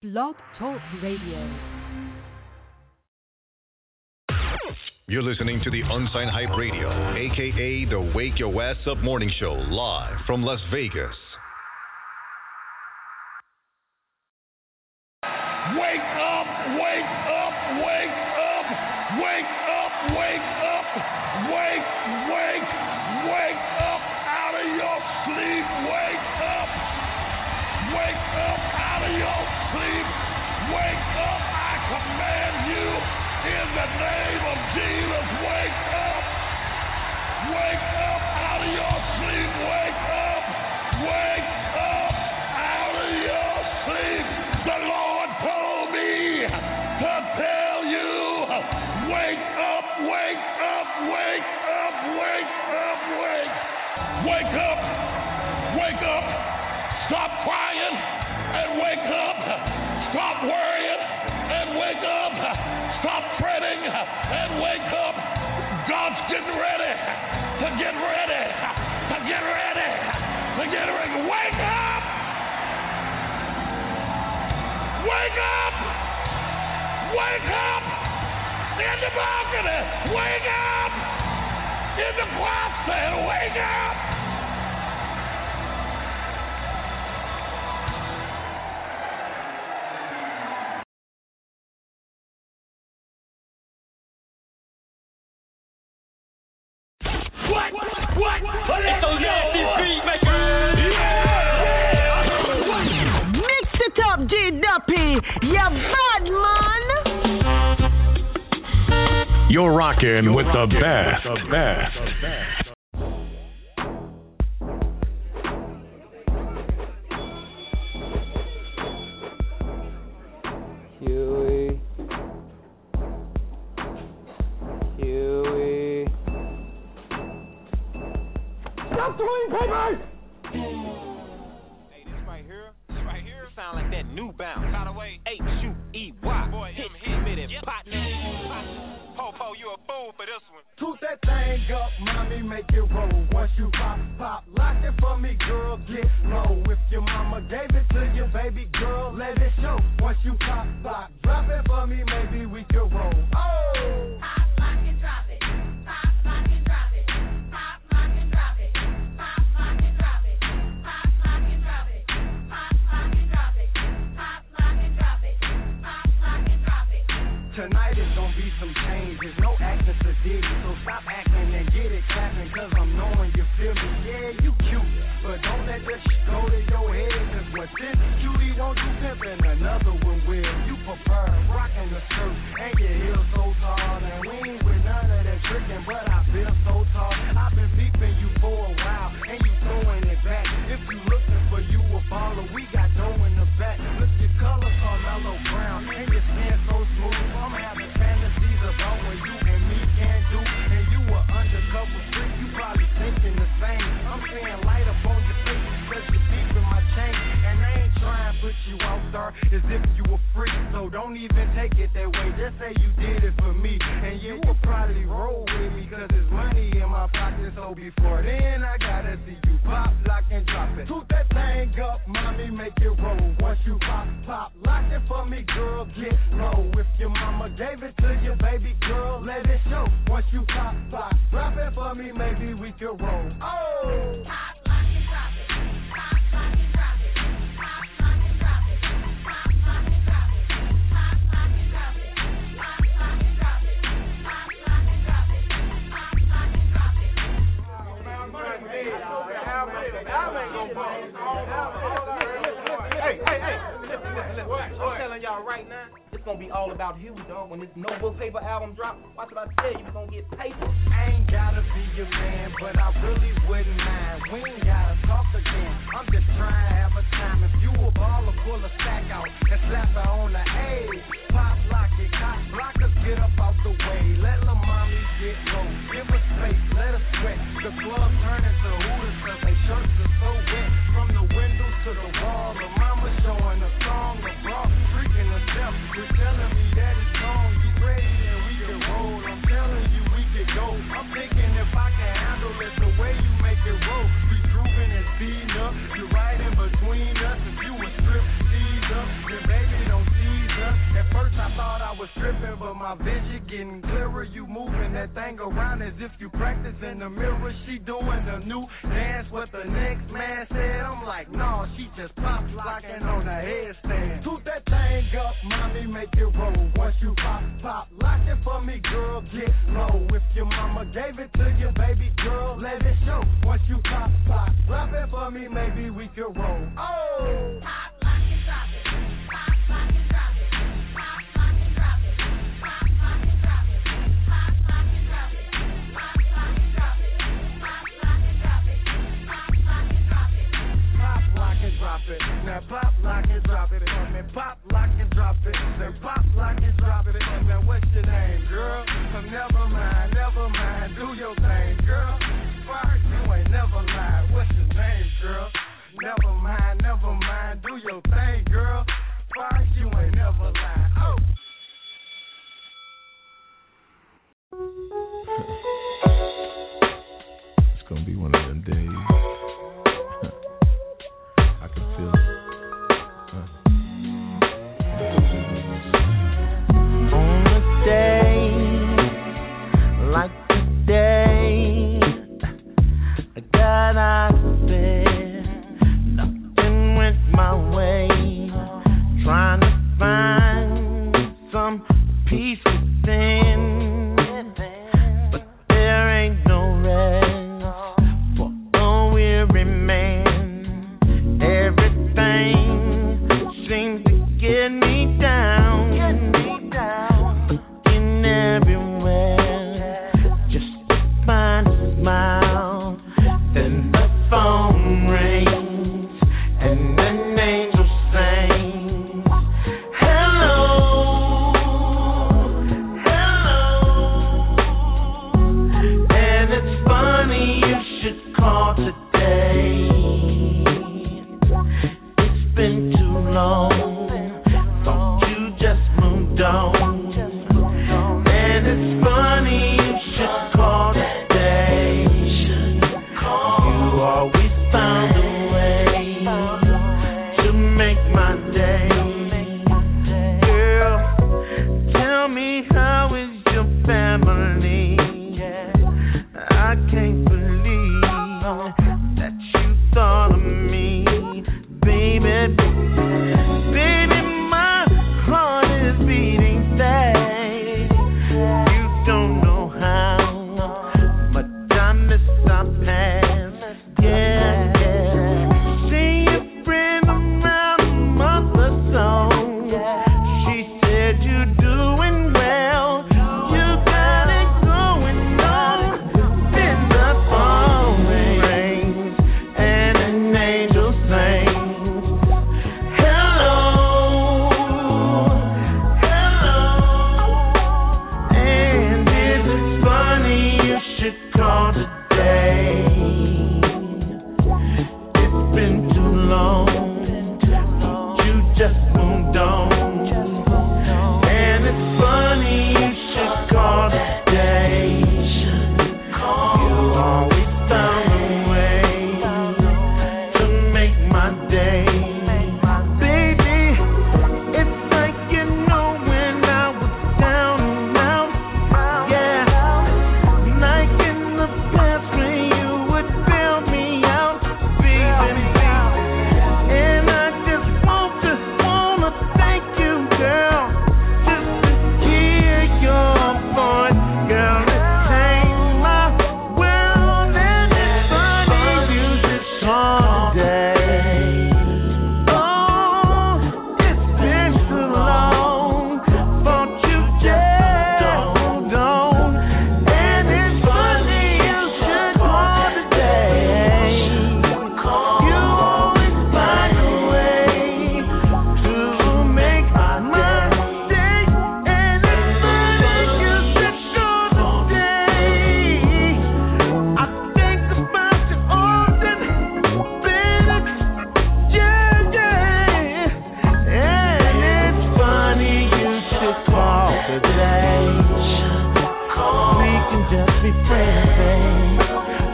Blog Talk Radio. You're listening to the Unsigned Hype Radio, aka the Wake Your Ass Up Morning Show, live from Las Vegas. Wake up, wake up, wake up, wake up, wake up, wake up. Bradley. Wake up! Wake up! In the balcony! Wake up! In the closet! Wake up! the best, the best.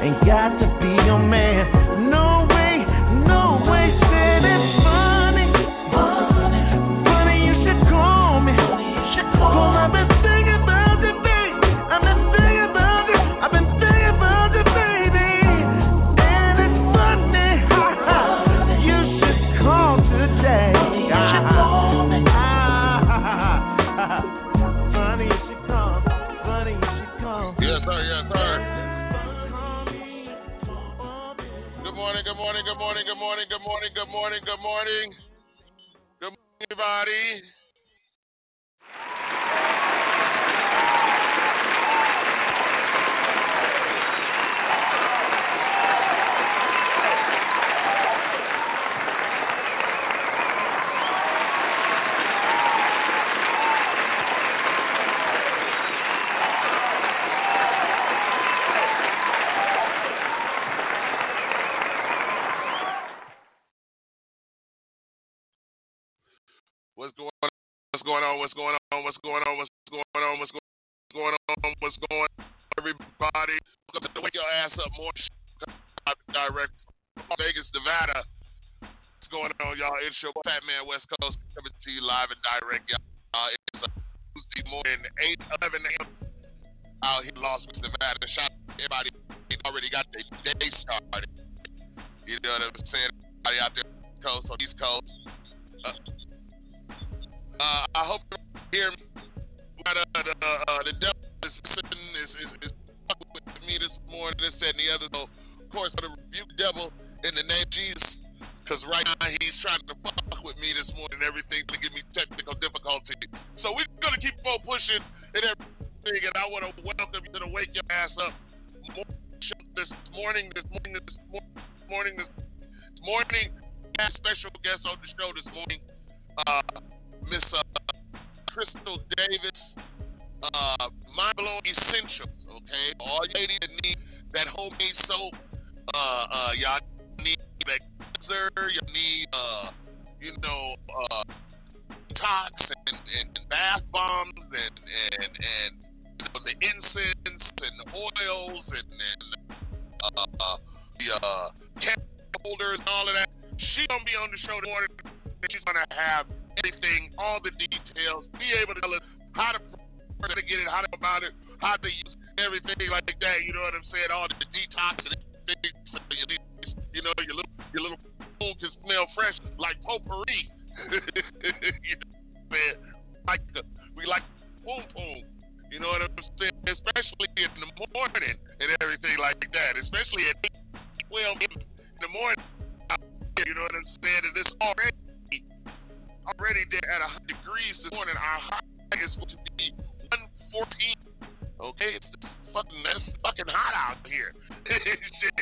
and God.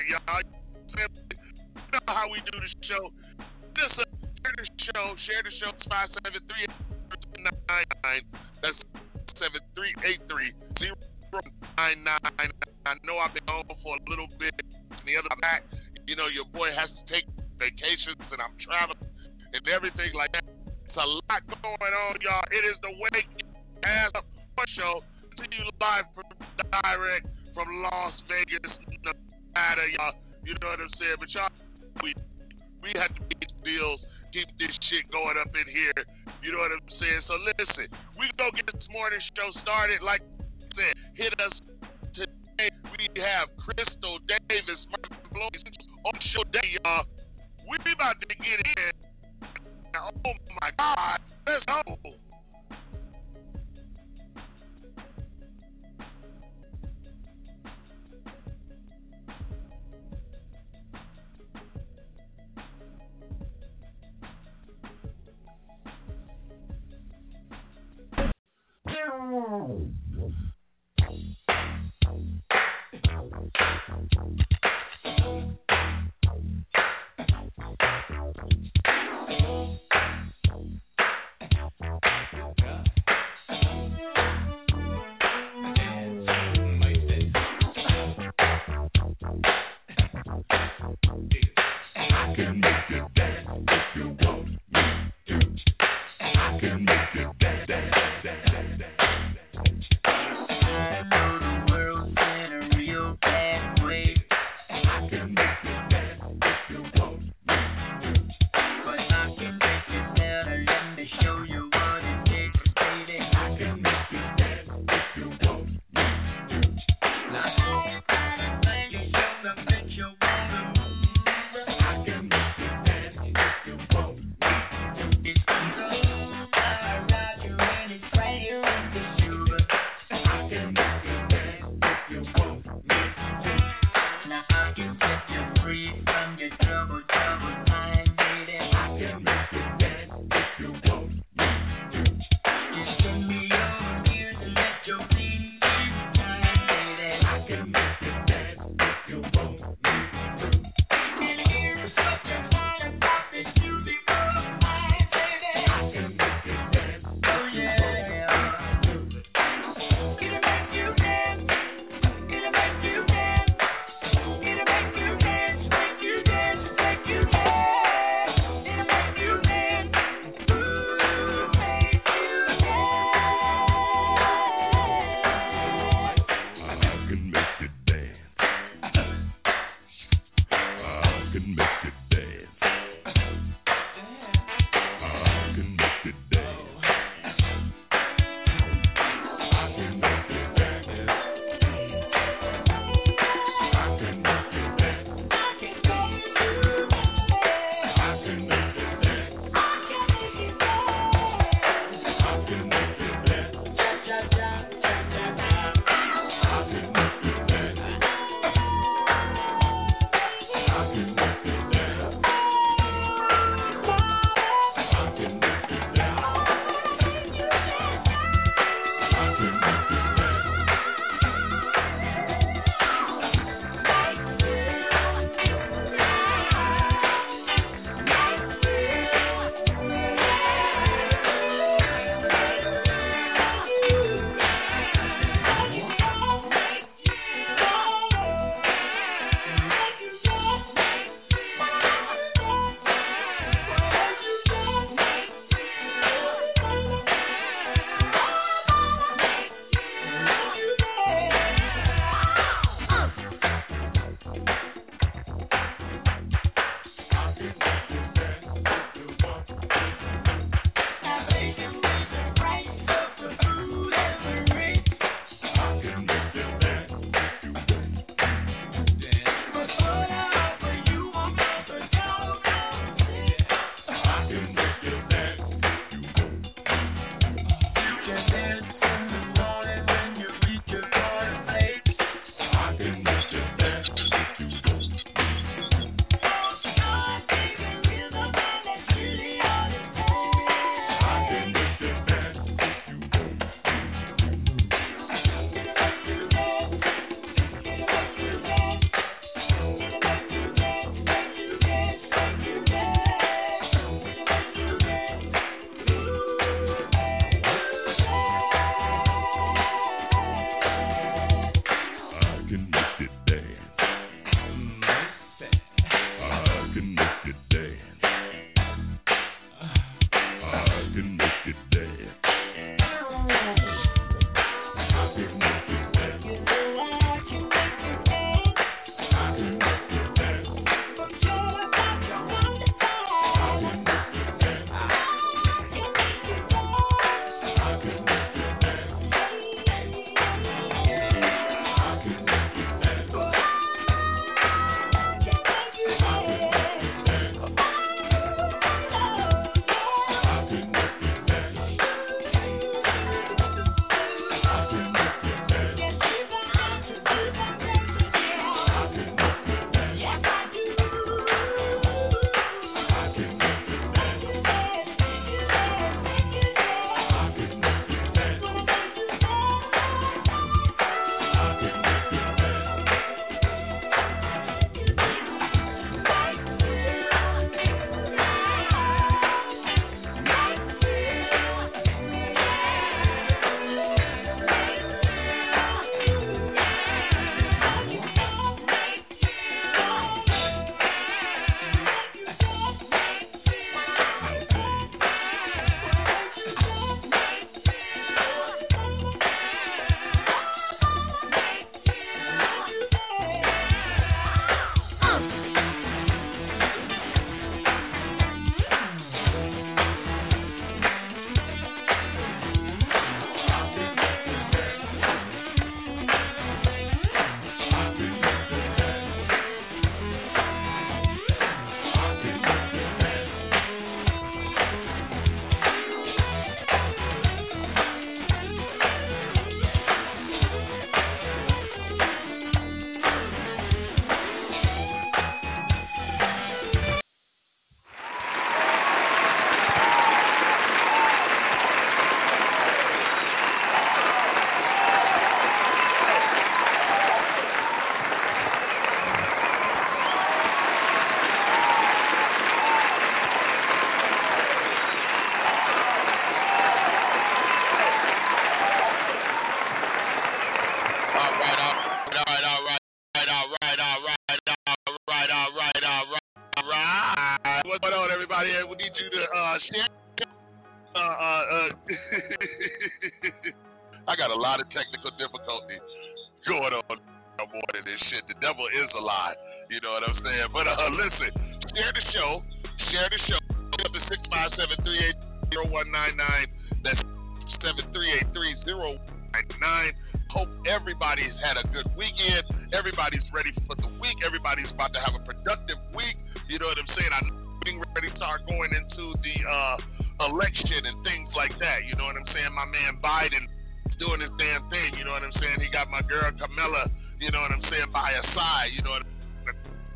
y'all. You know how we do the show. Just uh, share the show. Share the show. It's 573 That's 7383 I know I've been on for a little bit. And the other back, you know, your boy has to take vacations and I'm traveling and everything like that. It's a lot going on, y'all. It is the Wake Ass Up Show to you live from direct from Las Vegas, tired of y'all. You know what I'm saying? But y'all, we we have to make deals, keep this shit going up in here. You know what I'm saying? So listen, we go get this morning show started. Like I said, hit us today. We have Crystal Davis, Martin Bloom on show day, y'all. We about to get in. Oh my God, let's go. Thank you. Lie. You know what I'm saying? But uh, listen, share the show. Share the show. Up to six five seven three eight zero one nine nine. That's seven three eight three zero nine nine. Hope everybody's had a good weekend. Everybody's ready for the week. Everybody's about to have a productive week. You know what I'm saying? I'm getting ready to start going into the uh, election and things like that. You know what I'm saying? My man Biden doing his damn thing. You know what I'm saying? He got my girl Kamala. You know what I'm by his side. You know what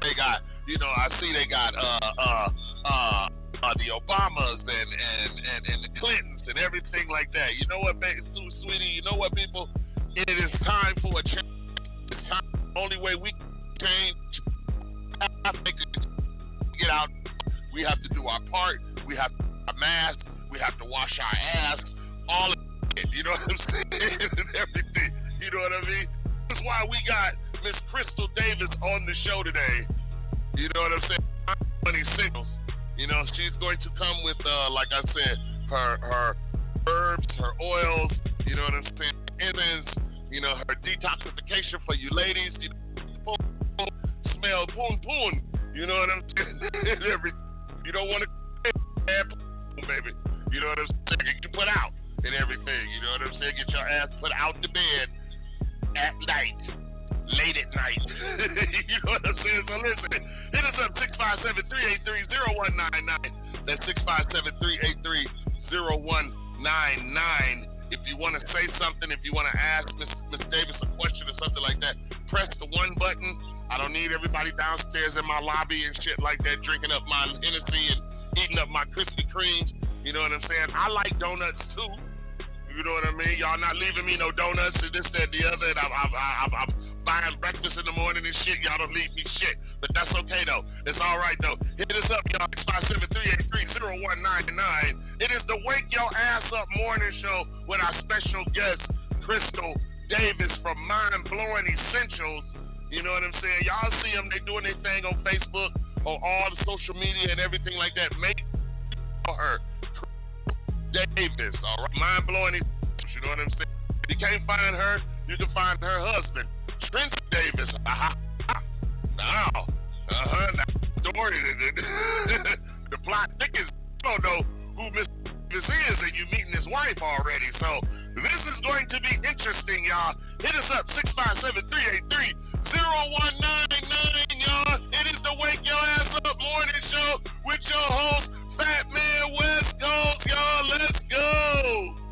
they got. You know I see they got uh uh uh. Uh, the Obamas and, and, and, and the Clintons and everything like that. You know what, sweetie? You know what, people? It is time for a change. It's time. The only way we can change. Get out. We have to do our part. We have a mask. We have to wash our ass. All of it. You know what I'm saying? and everything. You know what I mean? That's why we got Miss Crystal Davis on the show today. You know what I'm saying? Money singles. You know, she's going to come with, uh, like I said, her her herbs, her oils. You know what I'm saying? Incense. You know, her detoxification for you ladies. You know, smell poon poon. You know what I'm saying? Every, you don't want to baby. You know what I'm saying? You put out and everything. You know what I'm saying? Get your ass put out the bed at night, late at night. you know what I'm saying? So listen, hit us up 657-383-0199. That's 657-383-0199. If you want to say something, if you want to ask Miss, Miss Davis a question or something like that, press the one button. I don't need everybody downstairs in my lobby and shit like that drinking up my Hennessy and eating up my Krispy Kremes. You know what I'm saying? I like donuts too. You know what I mean? Y'all not leaving me no donuts and this, that, and the other. And I'm, I'm, I'm, I'm buying breakfast in the morning and shit. Y'all don't leave me shit. But that's okay, though. It's all right, though. Hit us up, y'all. 573-830-199. It is the Wake Your Ass Up morning show with our special guest, Crystal Davis from Mind Blowing Essentials. You know what I'm saying? Y'all see them. They doing their thing on Facebook, on all the social media and everything like that. Make her Davis, all right? Mind blowing, Essentials. you know what I'm saying? If you can't find her, you can find her husband, Trent Davis. Now, uh-huh, now, story, the plot thickens. You don't know who Miss Davis is, and you meeting his wife already. So this is going to be interesting, y'all. Hit us up, 657-383-0199, y'all. It is the Wake Your Ass Up morning show with your host, Fat Man West Coast, y'all. Let's go.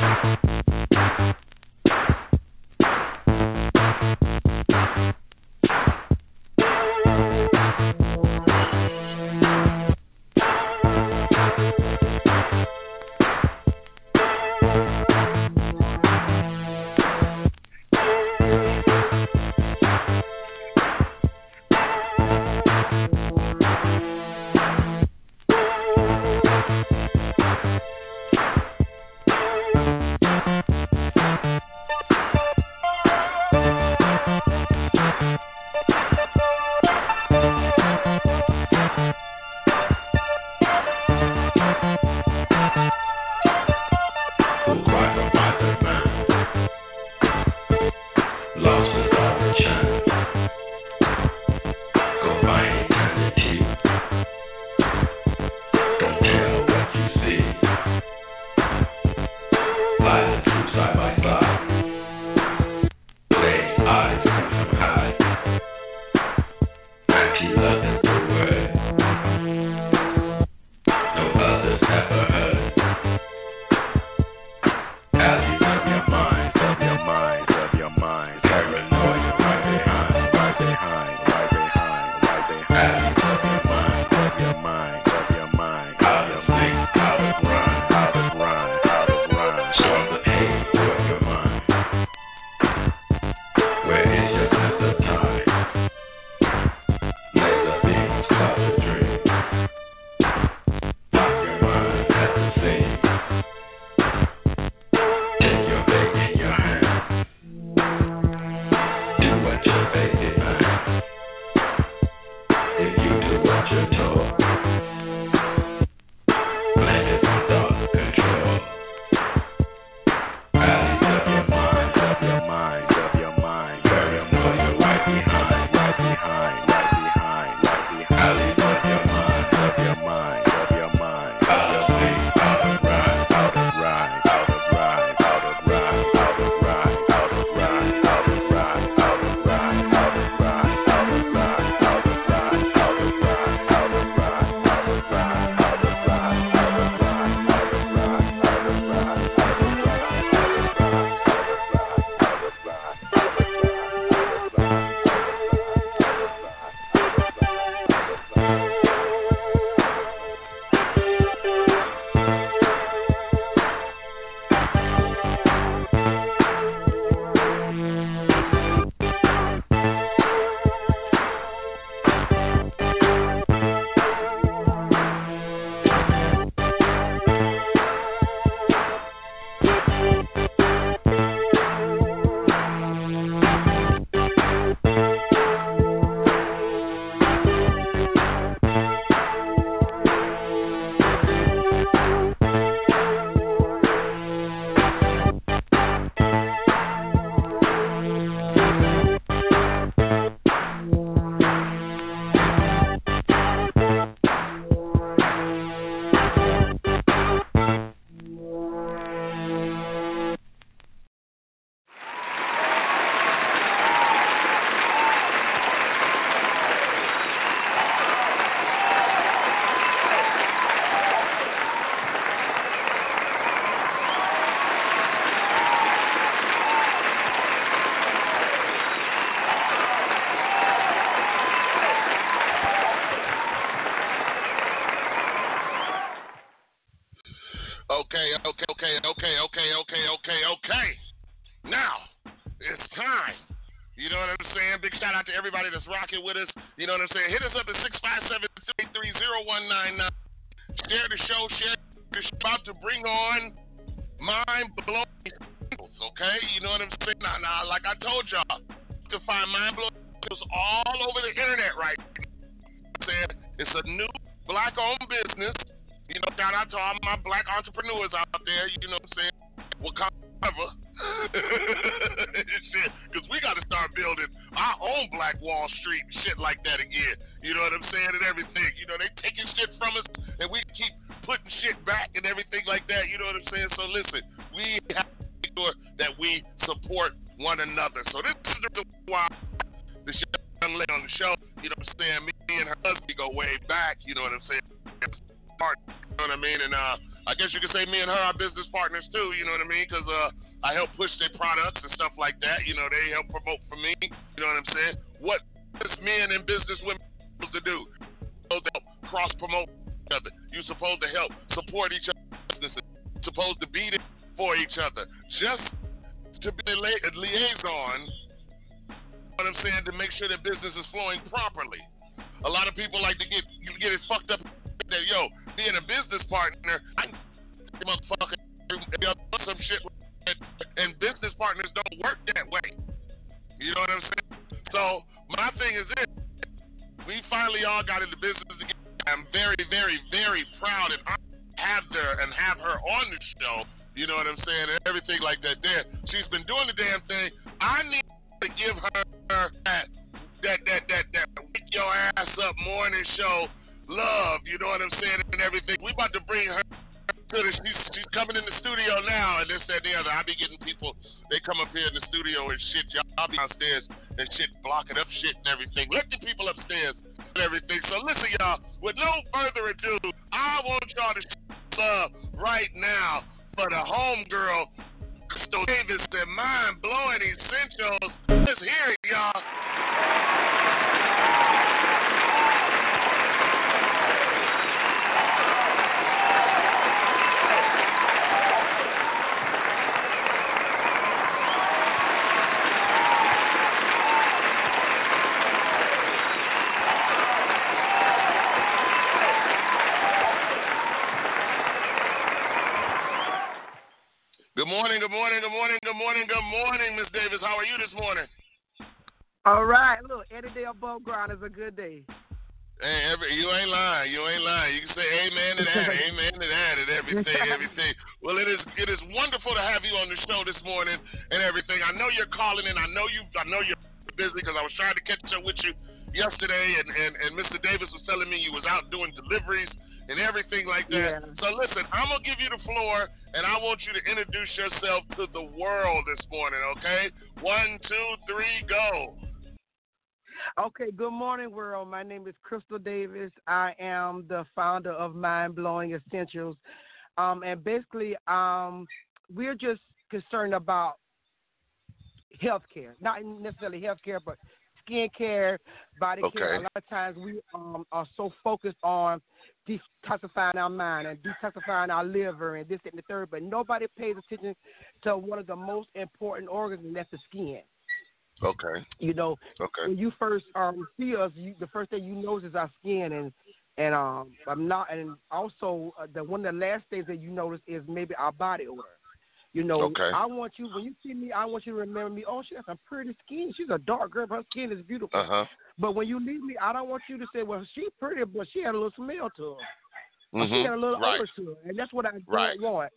If you do Saying? Hit us business partner, I motherfucker some shit and business partners don't work that way. You know what I'm saying? So my thing is this: we finally all got into business again. I'm very, very, very proud and honored to have her and have her on the show. You know what I'm saying? And everything like that. There, she's been doing the damn thing. I need to give her that that that that that wake your ass up morning show love. You know what I'm saying? And everything. We about to bring her to the, she's, she's coming in the studio now, and this, that, and the other. I be getting people, they come up here in the studio and shit. Y'all be downstairs and shit, blocking up shit and everything. Let the people upstairs and everything. So listen, y'all, with no further ado, I want y'all to love right now for the homegirl, Crystal Davis, the mind blowing essentials. Let's hear it, y'all. Morning, good morning, good morning, good morning, good morning, Miss Davis. How are you this morning? All right. Look, any day above ground is a good day. Hey, every, you ain't lying. You ain't lying. You can say amen to that, amen to that, and everything, everything. Well, it is it is wonderful to have you on the show this morning and everything. I know you're calling in. I know you. I know you're busy because I was trying to catch up with you yesterday, and, and and Mr. Davis was telling me you was out doing deliveries and everything like that. Yeah. So listen, I'm gonna give you the floor, and I want you to introduce yourself to the world this morning. Okay? One, two, three, go. Okay, good morning, world. My name is Crystal Davis. I am the founder of Mind Blowing Essentials. Um, and basically, um, we're just concerned about healthcare, not necessarily healthcare, but skincare, body care. A lot of times we um, are so focused on detoxifying our mind and detoxifying our liver and this that, and the third, but nobody pays attention to one of the most important organs, and that's the skin. Okay. You know, Okay. when you first um see us, you, the first thing you notice is our skin, and and um I'm not, and also uh, the one of the last things that you notice is maybe our body odor. You know, Okay. I want you when you see me, I want you to remember me. Oh, she got some pretty skin. She's a dark girl, but her skin is beautiful. Uh huh. But when you leave me, I don't want you to say, "Well, she's pretty, but she had a little smell to her." Or she had a little Right. odor to her, and that's what I don't want.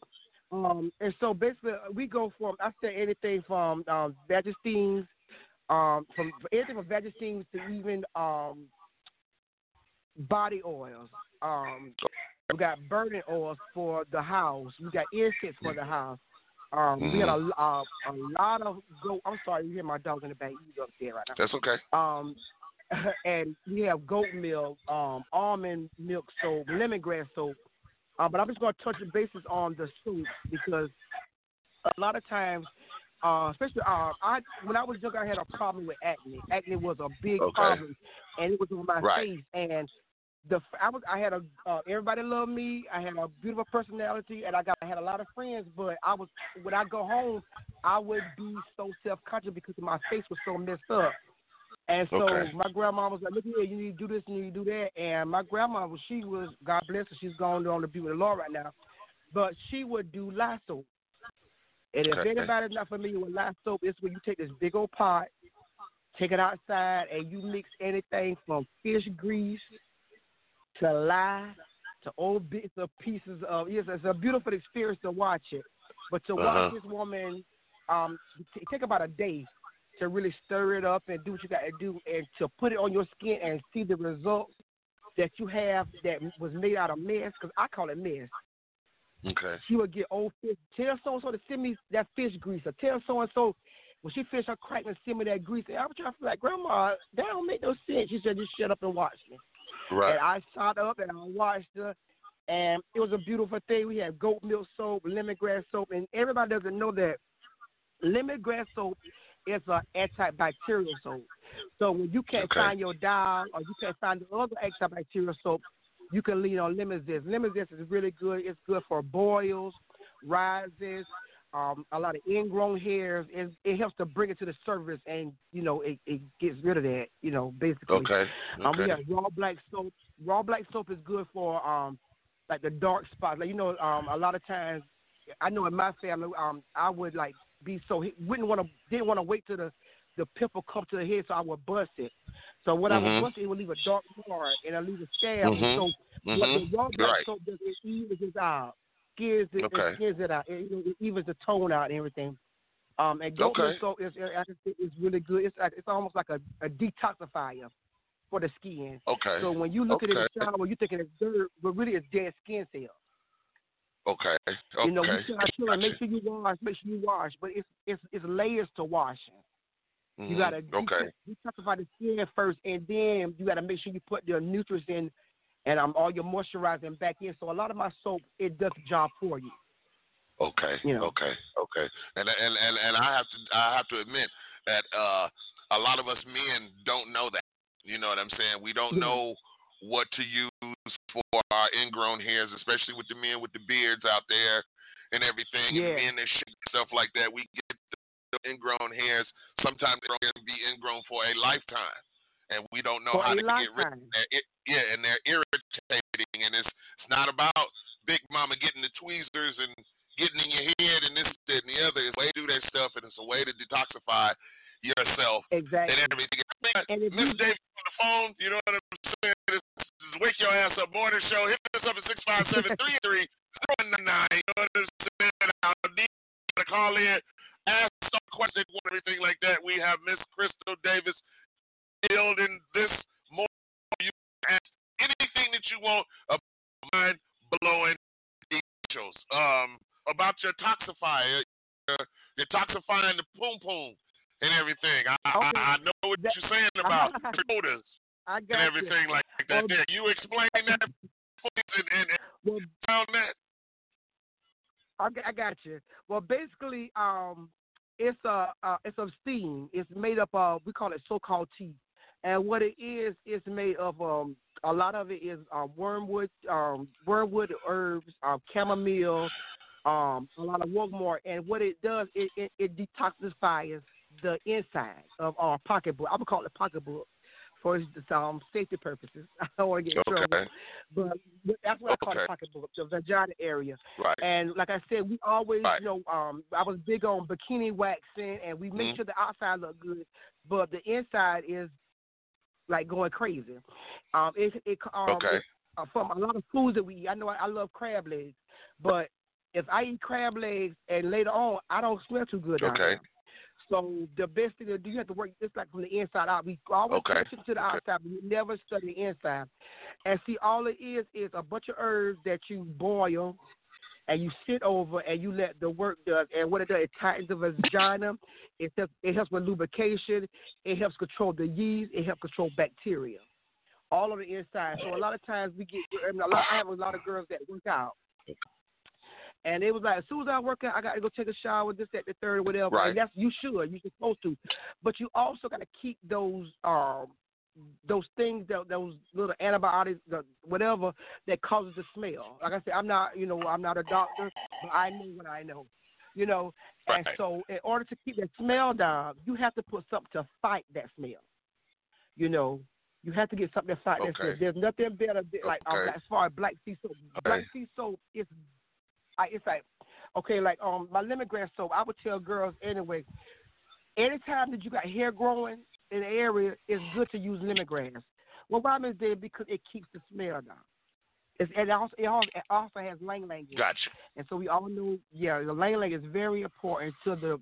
Um, and so basically, we go from I say anything from um, Vagesteins, um, from anything from Vagesteins to even um, body oils. Um, we got burning oils for the house. We got incense for the house. Um, We had a, Mm-hmm. a a lot of goat. I'm sorry, you hear my dog in the back. He's upstairs right now. That's okay. Um, and we have goat milk, um, almond milk soap, lemongrass soap. Uh, but I'm just going to touch the bases on the soup because a lot of times, uh, especially uh, I when I was young, I had a problem with acne. Acne was a big Okay. problem, and it was on my Right. face. And the I was I had a uh, everybody loved me. I had a beautiful personality, and I got I had a lot of friends. But I was when I go home, I would be so self conscious because my face was so messed up. And so Okay. my grandma was like, "Look here, you need to do this and you need to do that." And my grandma was she was God bless her, she's gone on to be with the Lord right now, but she would do soap. And if Okay. anybody's not familiar with soap, it's when you take this big old pot, take it outside, and you mix anything from fish grease to lie, to old bits of pieces of. Yes, it's a beautiful experience to watch it. But to watch Uh-huh. this woman, um, t- take about a day to really stir it up and do what you got to do, and to put it on your skin and see the results that you have that was made out of mess. Because I call it mess Okay. she would get old fish. Tell so and so to send me that fish grease. Or tell so and so when she finished her crack and send me that grease. And I was trying to feel like, Grandma, that don't make no sense. She said, just shut up and watch me. Right. And I shot up and I watched her. And it was a beautiful thing. We had goat milk soap, lemongrass soap, and everybody doesn't know that lemongrass soap is an antibacterial soap. So when you can't Okay. find your dial or you can't find the other antibacterial soap, you can lean on lemon zest. Lemon zest is really good. It's good for boils, rises, um, a lot of ingrown hairs. It, it helps to bring it to the surface, and you know it, it gets rid of that. You know, basically. Okay. Um, we Okay. have raw black soap. Raw black soap is good for um, like the dark spots. Like you know, um, a lot of times, I know in my family, um, I would like be so wouldn't want to didn't want to wait till the the pimple come to the head, so I would bust it. So what I Mhm. would bust it, it would leave a dark mark and I leave a scab. Mhm. So what Mhm. the raw black Right. soap does, it evens it out, skims it, Okay. it it out, it, it evens the tone out and everything. Um, and goat Okay. soap is, I just it's really good. It's it's almost like a, a detoxifier for the skin. Okay. So when you look at it in the shower, you're thinking it's dirt, but really it's dead skin cells. Okay. Okay. You know, you make sure you wash, make sure you wash, but it's it's it's layers to washing. You Mhm. gotta Okay. detox- detoxify the skin first, and then you gotta make sure you put the nutrients in, and um all your moisturizing back in. So a lot of my soap it does the job for you. Okay. You know. Okay. Okay. And and and and I have to I have to admit that uh a lot of us men don't know that. You know what I'm saying? We don't Yeah. know what to use for our ingrown hairs, especially with the men with the beards out there and everything, Yeah. and men that shit stuff like that. We get the ingrown hairs. Sometimes they can be ingrown for a lifetime, and we don't know For how to get rid of. It, yeah, and they're irritating, and it's it's not about Big Mama getting the tweezers and getting in your head and this, that, and the other. It's a way to do that stuff, and it's a way to detoxify yourself Exactly. and everything. Miss Davis on the phone, you know what I'm saying? It's Your Ass Up Morning Show. Hit us up at 657 33 to call in, ask some questions, everything like that. We have Miss Crystal Davis building this morning. You can ask anything that you want about mind blowing shows. Um, about your toxifier, your, your toxifying the poom poom and everything. I, Okay. I, I know what That- you're saying about I and got you. everything like that. Well- there. You explain that and, and, and Well, found that. I, got- I got you. Well, basically, um, it's a uh, it's of steam. It's made up of we call it so-called tea, and what it is, it's made of um a lot of it is um, wormwood, um, wormwood herbs, um, chamomile, um, a lot of wormwood. and what it does, it it, it detoxifies the inside of our pocketbook. I would call it pocketbook for um, safety purposes. I don't want to get in trouble, Okay. but but that's what I call the pocketbook, the vagina area. Right. And like I said, we always, Right. you know, um, I was big on bikini waxing, and we make Mhm. sure the outside look good, but the inside is like going crazy. Um, it, it um, Okay. it- uh, from a lot of foods that we eat. I know I, I love crab legs, but if I eat crab legs and later on I don't smell too good. Okay. So the best thing to do, you have to work just like from the inside out. We always Okay. to the outside, but we never study the inside. And see, all it is is a bunch of herbs that you boil and you sit over and you let the work does. And what it does, it tightens the vagina. It helps, it helps with lubrication. It helps control the yeast. It helps control bacteria. All on the inside. So a lot of times we get, I, mean, a lot, I have a lot of girls that work out. And it was like, as soon as I work out, I got to go take a shower, this, that, the third, or whatever. Right. And that's you should, you're supposed to, but you also got to keep those um those things, that, those little antibiotics, the, whatever that causes the smell. Like I said, I'm not, you know, I'm not a doctor, but I know what I know, you know. And so, in order to keep that smell down, you have to put something to fight that smell. You know, you have to get something to fight that smell. There's nothing better, than, like um, as far as black sea soap. Black sea soap is, I, it's like, okay, like um, my lemongrass soap. I would tell girls anyway. Anytime that you got hair growing in the area, it's good to use lemongrass. Well, why is there? Because it keeps the smell down. It's, it also, it also, it also has lang lang. Gotcha. And so we all know, yeah, the lang lang is very important to the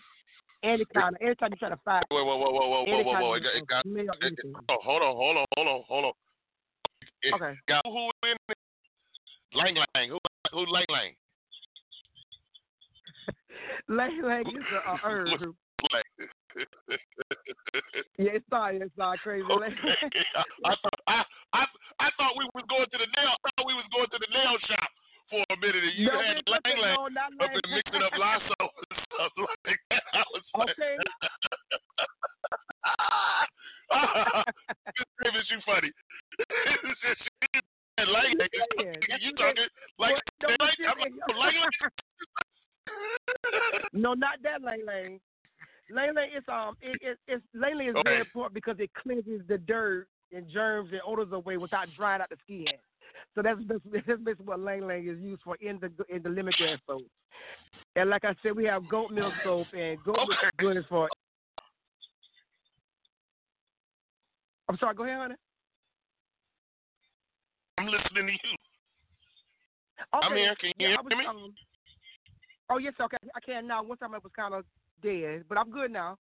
any kind of anytime you try to fight. Whoa, whoa, whoa, whoa, whoa, whoa, whoa! It got, it got, smell, it, oh, hold on, hold on, hold on, hold on. It Okay. got who in it? Lang Lang. Who, who Lang Lang? Lang lang is a, a herb. Yeah, it's not, it's not crazy. Okay. I, thought I, I, I thought we was going to the nail. I thought we was going to the nail shop for a minute, and you No, had Lang. Lang No, up Lang and mixing up Lasso and stuff like that. I was like, Okay. Miss Davis, you funny. It's just- she had Lang Lang. Yeah, that's You talking like no, like, but I'm you- like, Lang Lang? No, not that lang lang. Lang lang is um it, it it's lang is Okay. very important because it cleanses the dirt and germs and odors away without drying out the skin. So that's basically, that's basically what lang lang is used for in the in the lemongrass soap. And like I said, we have goat milk soap and goat milk is good as for. I'm sorry. Go ahead, honey. I'm listening to you. Okay. I'm here. Can you yeah, hear was, me? Um, oh yes, okay. I can now. One time I was kind of dead, but I'm good now.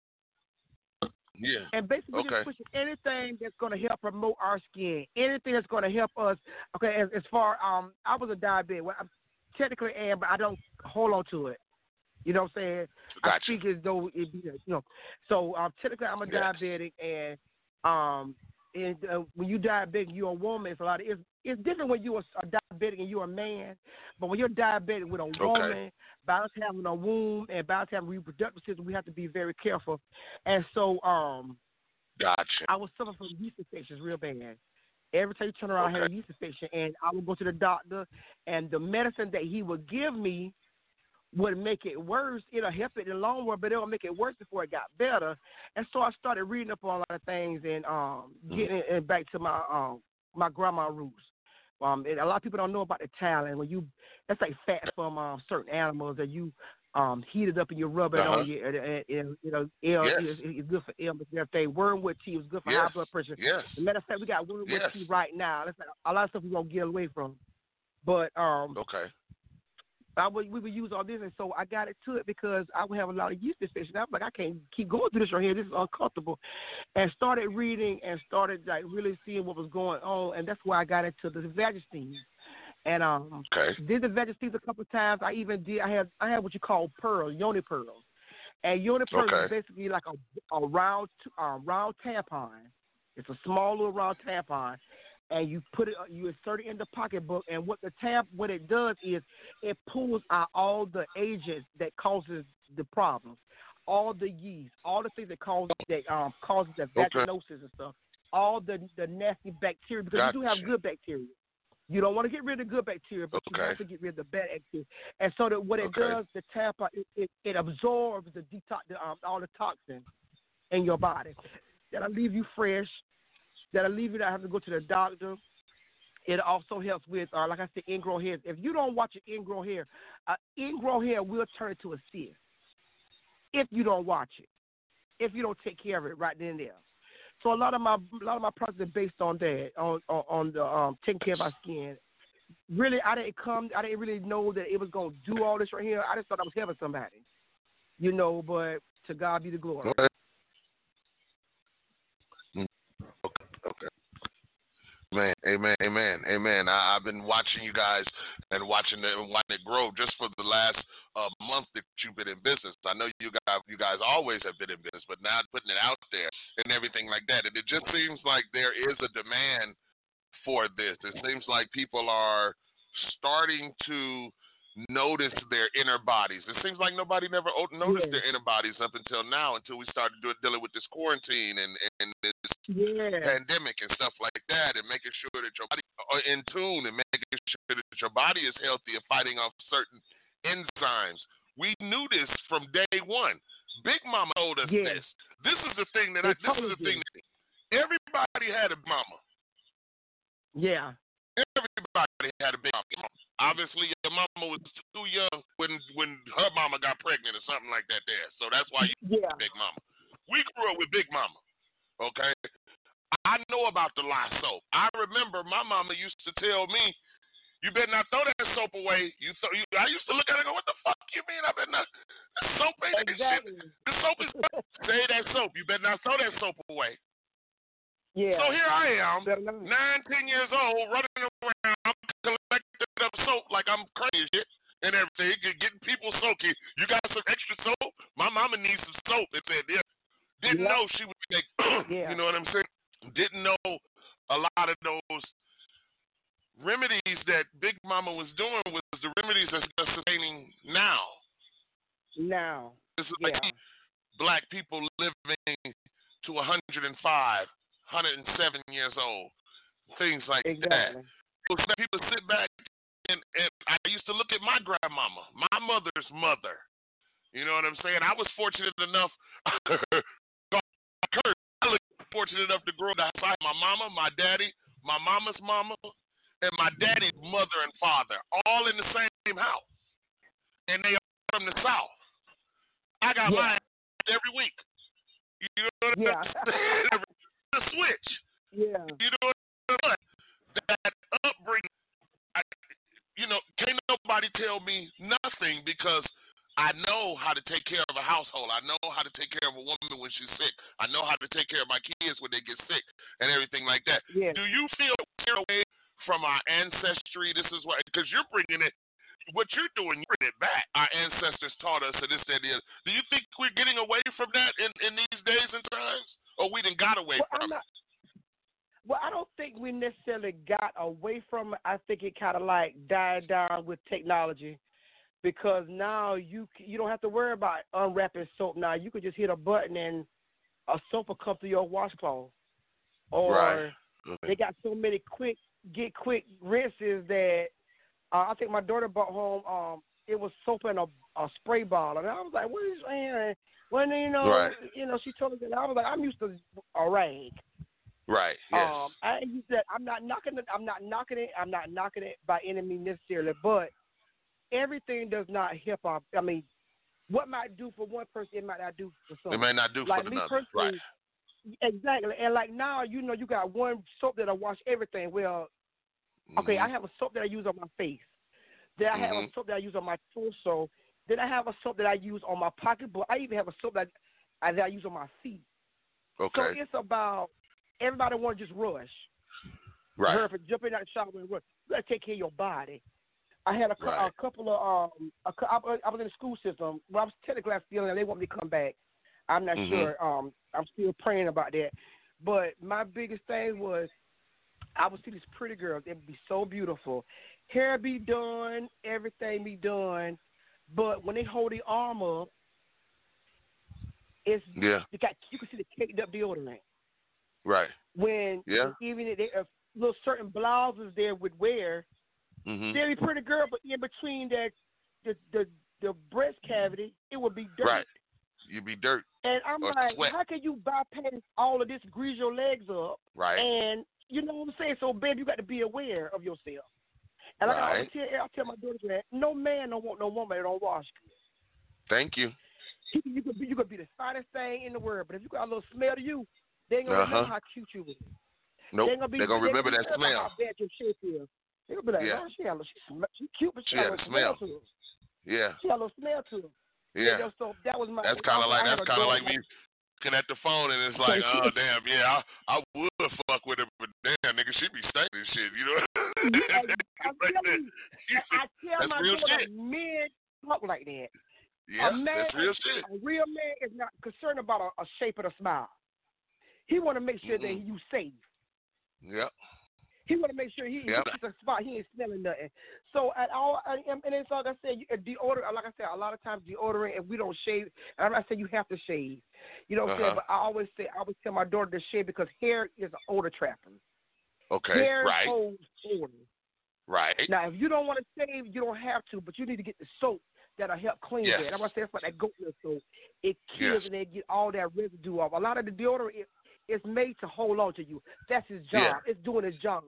Yeah. And basically, Okay. just pushing anything that's going to help promote our skin, anything that's going to help us. Okay, as, as far um, I was a diabetic. Well, I'm technically am, but I don't hold on to it. You know what I'm saying? Gotcha. I speak as though it be, you know. So um, technically, I'm a Yes. diabetic, and um, and uh, when you diabetic, you're a woman. It's a lot. Of, it's different when you're a, a diabetic and you're a man, but when you're diabetic with a woman, by us having a womb and by us having reproductive system, we have to be very careful. And so, um, Gotcha. I was suffering from yeast infections real bad. Every time you turn around, I had a yeast infection, and I would go to the doctor, and the medicine that he would give me would make it worse. It'll help it in the long run, but it'll make it worse before it got better. And so I started reading up on a lot of things and um, getting it back to my um, my grandma roots. Um, a lot of people don't know about the tallow when you that's like fat from um, certain animals that you um, heat it up and you rub it Uh-huh. on you. And, and, and, you know, L, Yes. good for illness and everything. Wormwood tea is good for Yes. high blood pressure. Yes. As a matter of fact, we got wormwood Yes. tea right now. That's like a lot of stuff we're gonna get away from. But um, Okay. I would we would use all this, and so I got it to it because I would have a lot of yeast infection. I was like, I can't keep going through this right here. This is uncomfortable, and started reading and started like really seeing what was going on, and that's why I got into the Vagistine. And um, Okay. did the Vagistine a couple of times. I even did. I had I had what you call pearls, yoni pearls, and yoni pearls Okay. is basically like a a round uh, round tampon. It's a small little round tampon, and you put it, you insert it in the pocketbook, and what the tab, what it does is it pulls out all the agents that causes the problems, all the yeast, all the things that cause that um causes the Okay. vaginosis and stuff, all the the nasty bacteria because you do have good bacteria. You don't want to get rid of the good bacteria, but you Okay. have to get rid of the bad bacteria. And so that what it Okay. does, the tampon, it, it, it absorbs the detox, the, um, all the toxins in your body. That'll leave you fresh. Leave you not have to go to the doctor. It also helps with, uh, like I said, ingrown hairs. If you don't watch your ingrown hair, uh, ingrown hair will turn to a cyst if you don't watch it. If you don't take care of it right then and there. So a lot of my a lot of my products are based on that, on on, on the um, taking care of our skin. Really, I didn't come. I didn't really know that it was gonna do all this right here. I just thought I was helping somebody, you know. But to God be the glory. Okay. Mm. Okay. Man, amen, amen, amen. I, I've been watching you guys and watching it and watching it grow just for the last uh, month that you've been in business. I know you guys, you guys always have been in business, but now putting it out there and everything like that. And it just seems like there is a demand for this. It seems like people are starting to notice their inner bodies. It seems like nobody never o- noticed Yeah. their inner bodies up until now, until we started do, dealing with this quarantine and and this Yeah. pandemic and stuff like that, and making sure that your body are in tune and making sure that your body is healthy and fighting off certain enzymes. We knew this from day one. Big Mama told us Yes. this. This is the thing that I, this is the thing that everybody had a mama. Yeah. Everybody had a big mama. Obviously, your mama was too young when when her mama got pregnant or something like that. There, so that's why you Yeah. Big Mama. We grew up with Big Mama. Okay, I know about the lye soap. I remember my mama used to tell me, "You better not throw that soap away." You, th- you I used to look at her and go, "What the fuck you mean? I better not." The soap ain't Exactly. shit. The soap is say that soap. You better not throw that soap away. Yeah. So here I am, nine, ten years old, running around collecting up soap like I'm crazy and shit and everything, and getting people soaking. You got some extra soap? My mama needs some soap. It said, yeah. Didn't Yeah. know she would take, Yeah. you know what I'm saying? Didn't know a lot of those remedies that Big Mama was doing was the remedies that's sustaining now. Now. This is like Yeah. black people living to 105, 107 years old, things like that. Exactly. Sit- people sit back and, and I used to look at my grandmama, my mother's mother. You know what I'm saying? I was fortunate enough. I was fortunate enough to grow up outside my mama, my daddy, my mama's mama, and my daddy's mother and father, all in the same house, and they are from the south. I got Yeah. mine every week. You know what I'm saying? the switch. Yeah. You know what I'm saying? That upbringing, I, you know, can't nobody tell me nothing because I know how to take care of a household. I know how to take care of a woman when she's sick. I know how to take care of my kids when they get sick and everything like that. Yeah. Do you feel we're away from our ancestry? This is what, because you're bringing it, what you're doing, you're bringing it back. Our ancestors taught us, and this, that, and the other. Do you think we're getting away from that in, in these days and times? Or we done got away Well, from I'm it? Well, I don't think we necessarily got away from it. I think it kind of like died down with technology because now you you don't have to worry about unwrapping soap. Now you can just hit a button and a soap will come through your washcloth. Or Right. they got so many quick get quick rinses that uh, I think my daughter brought home. Um, it was soap in a, a spray bottle, and I was like, "What is man?" When you know, Right. you know, she told me that I was like, "I'm used to a rag." Right. Yes. Um, I use that. I'm not knocking it. I'm not knocking it. I'm not knocking it by any means necessarily, but everything does not help our. I mean, what might do for one person, it might not do for someone. It may not do like for me another. personally, Right. Exactly, and like now, you know, you got one soap that I wash everything. Well, okay, Mhm. I have a soap that I use on my face. Then I have a Mhm. soap that I use on my torso. Then I have a soap that I use on my pocketbook. I even have a soap that I, that I use on my feet. Okay. So it's about everybody want to just rush. right. Her for jumping out the shower and rush. You got to take care of your body. I had a, Right. a couple of um, a, I, was- in the school system. Well, I was technically still in. They want me to come back. I'm not Mhm. sure. Um, I'm still praying about that. But my biggest thing was I would see these pretty girls. They would be so beautiful. Hair be done, everything be done. But when they hold the arm up, it's Yeah. got you can see the caked up deodorant. Right. When Yeah. even if they, a little certain blouses there would wear, Mhm. they'd be pretty girl, but in between that the the the breast cavity, it would be dirt. Right. You'd be dirt. And I'm like, sweat. how can you bypass all of this, grease your legs up, Right. and you know what I'm saying? So, babe, you got to be aware of yourself. And like I always tell, I tell my daughters that no man don't want no woman that don't wash. Thank you. You could be you could be the finest thing in the world, but if you got a little smell to you, they ain't gonna remember Uh-huh. how cute you was. Nope. They ain't gonna be, They're gonna they remember that smell. How bad your shape is. They gonna be like, Yeah. oh, she, had a, she, she cute, but she, She had had a a little smell. to her. Yeah. She had a smell to her. Yeah. know, so that was my. That's kind of like that's kind of like me looking at the phone and it's like, oh damn, yeah, I, I would fuck with her, but damn, nigga, she be stinking shit, you know? I'm telling you, I tell That's my daughter, shit. men talk like that. Yeah, a man, that's real shit. A real man is not concerned about a, a shape of the smile. He want to make sure that you safe. Yep. He want to make sure he Yep. a spot. He ain't smelling nothing. So at all, and, and it's like I said, uh, deodorant. Like I said, a lot of times deodorant. If we don't shave, and I'm not saying you have to shave. You know what I'm saying? Uh-huh. But I always say, I always tell my daughter to shave because hair is an odor trapper. Okay. Hair right. holds odor. Right. Now, if you don't want to shave, you don't have to, but you need to get the soap that'll help clean Yes. that. I'm gonna say it's like that goat milk soap. It kills Yes. and they get all that residue off. A lot of the deodorant it's made to hold on to you. That's his job. Yeah. It's doing its job.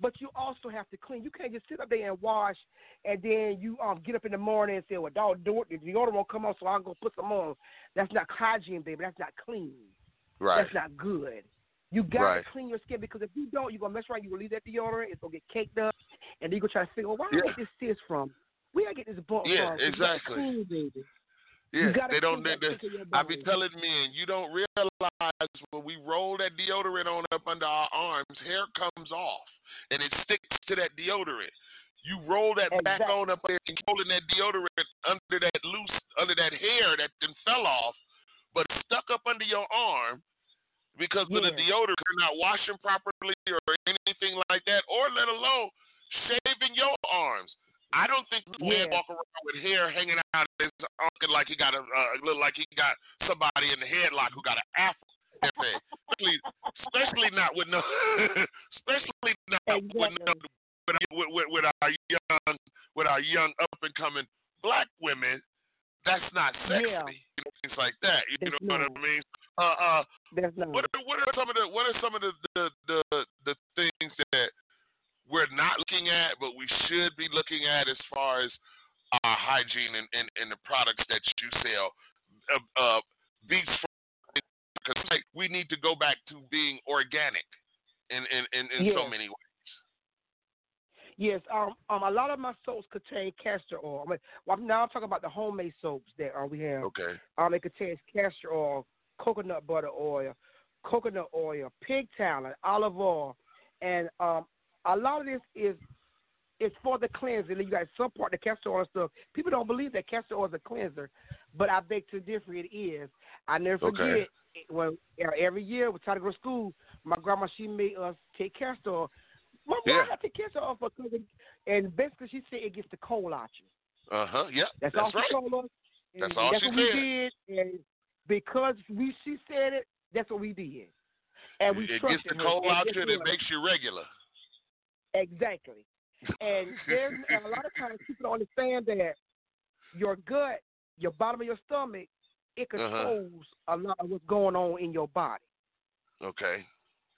But you also have to clean. You can't just sit up there and wash, and then you um get up in the morning and say, "Well, dog, do it. The deodorant won't come on, so I'll go put some on." That's not hygiene, baby. That's not clean. Right. That's not good. You got Right. to clean your skin because if you don't, you're gonna mess around. You gonna leave that deodorant. It's gonna get caked up, and then you gonna try to figure, well, where Yeah. I get this sis from? Where I get this book Yeah, from? Gotta exactly. Clean, baby. Yeah, they don't. They, they, shit in your I be telling men, you don't realize when we roll that deodorant on up under our arms, hair comes off and it sticks to that deodorant. You roll that back on up there and holding that deodorant under that loose, under that hair that then fell off, but stuck up under your arm because of the deodorant, you're not washing properly or anything like that, or let alone shaving your arms. I don't think the man Yeah. walk around with hair hanging out his looking like he got a uh, look like he got somebody in the headlock who got an afro. especially, especially not with no, especially not with no, with, with, with, our young, with our young up and coming black women. That's not sexy. Yeah. You know, things like that. You That's know what. I mean? Uh, uh, what are, what are some of the what are some of the the, the the things that we're not looking at, but we should be looking at as far as uh, hygiene and, and, and the products that you sell? Uh, uh, because like we need to go back to being organic in in, in, in so many ways. Yes, um, um, a lot of my soaps contain castor oil. I mean, well, now I'm talking about the homemade soaps that uh, we have. Okay. Um, it contains castor oil, coconut butter oil, coconut oil, pig tallow, olive oil, and um, a lot of this is is for the cleansing. You got some part the castor oil stuff. People don't believe that castor oil is a cleanser, but I beg to differ. It is. I never forget Okay. when every year we try to go to school. My grandma she made us take castor oil. Why Yeah. I take castor oil for? 'Cause it- And basically, she said it gets the cold out you. Uh huh. Yeah. That's, That's all right. she told us. That's all that's she what said. we did, and because we she said it, that's what we did. And we trust it gets the cold out you and it makes you regular. Exactly. And there's and a lot of times people don't understand that your gut, your bottom of your stomach, it Uh-huh. controls a lot of what's going on in your body. Okay.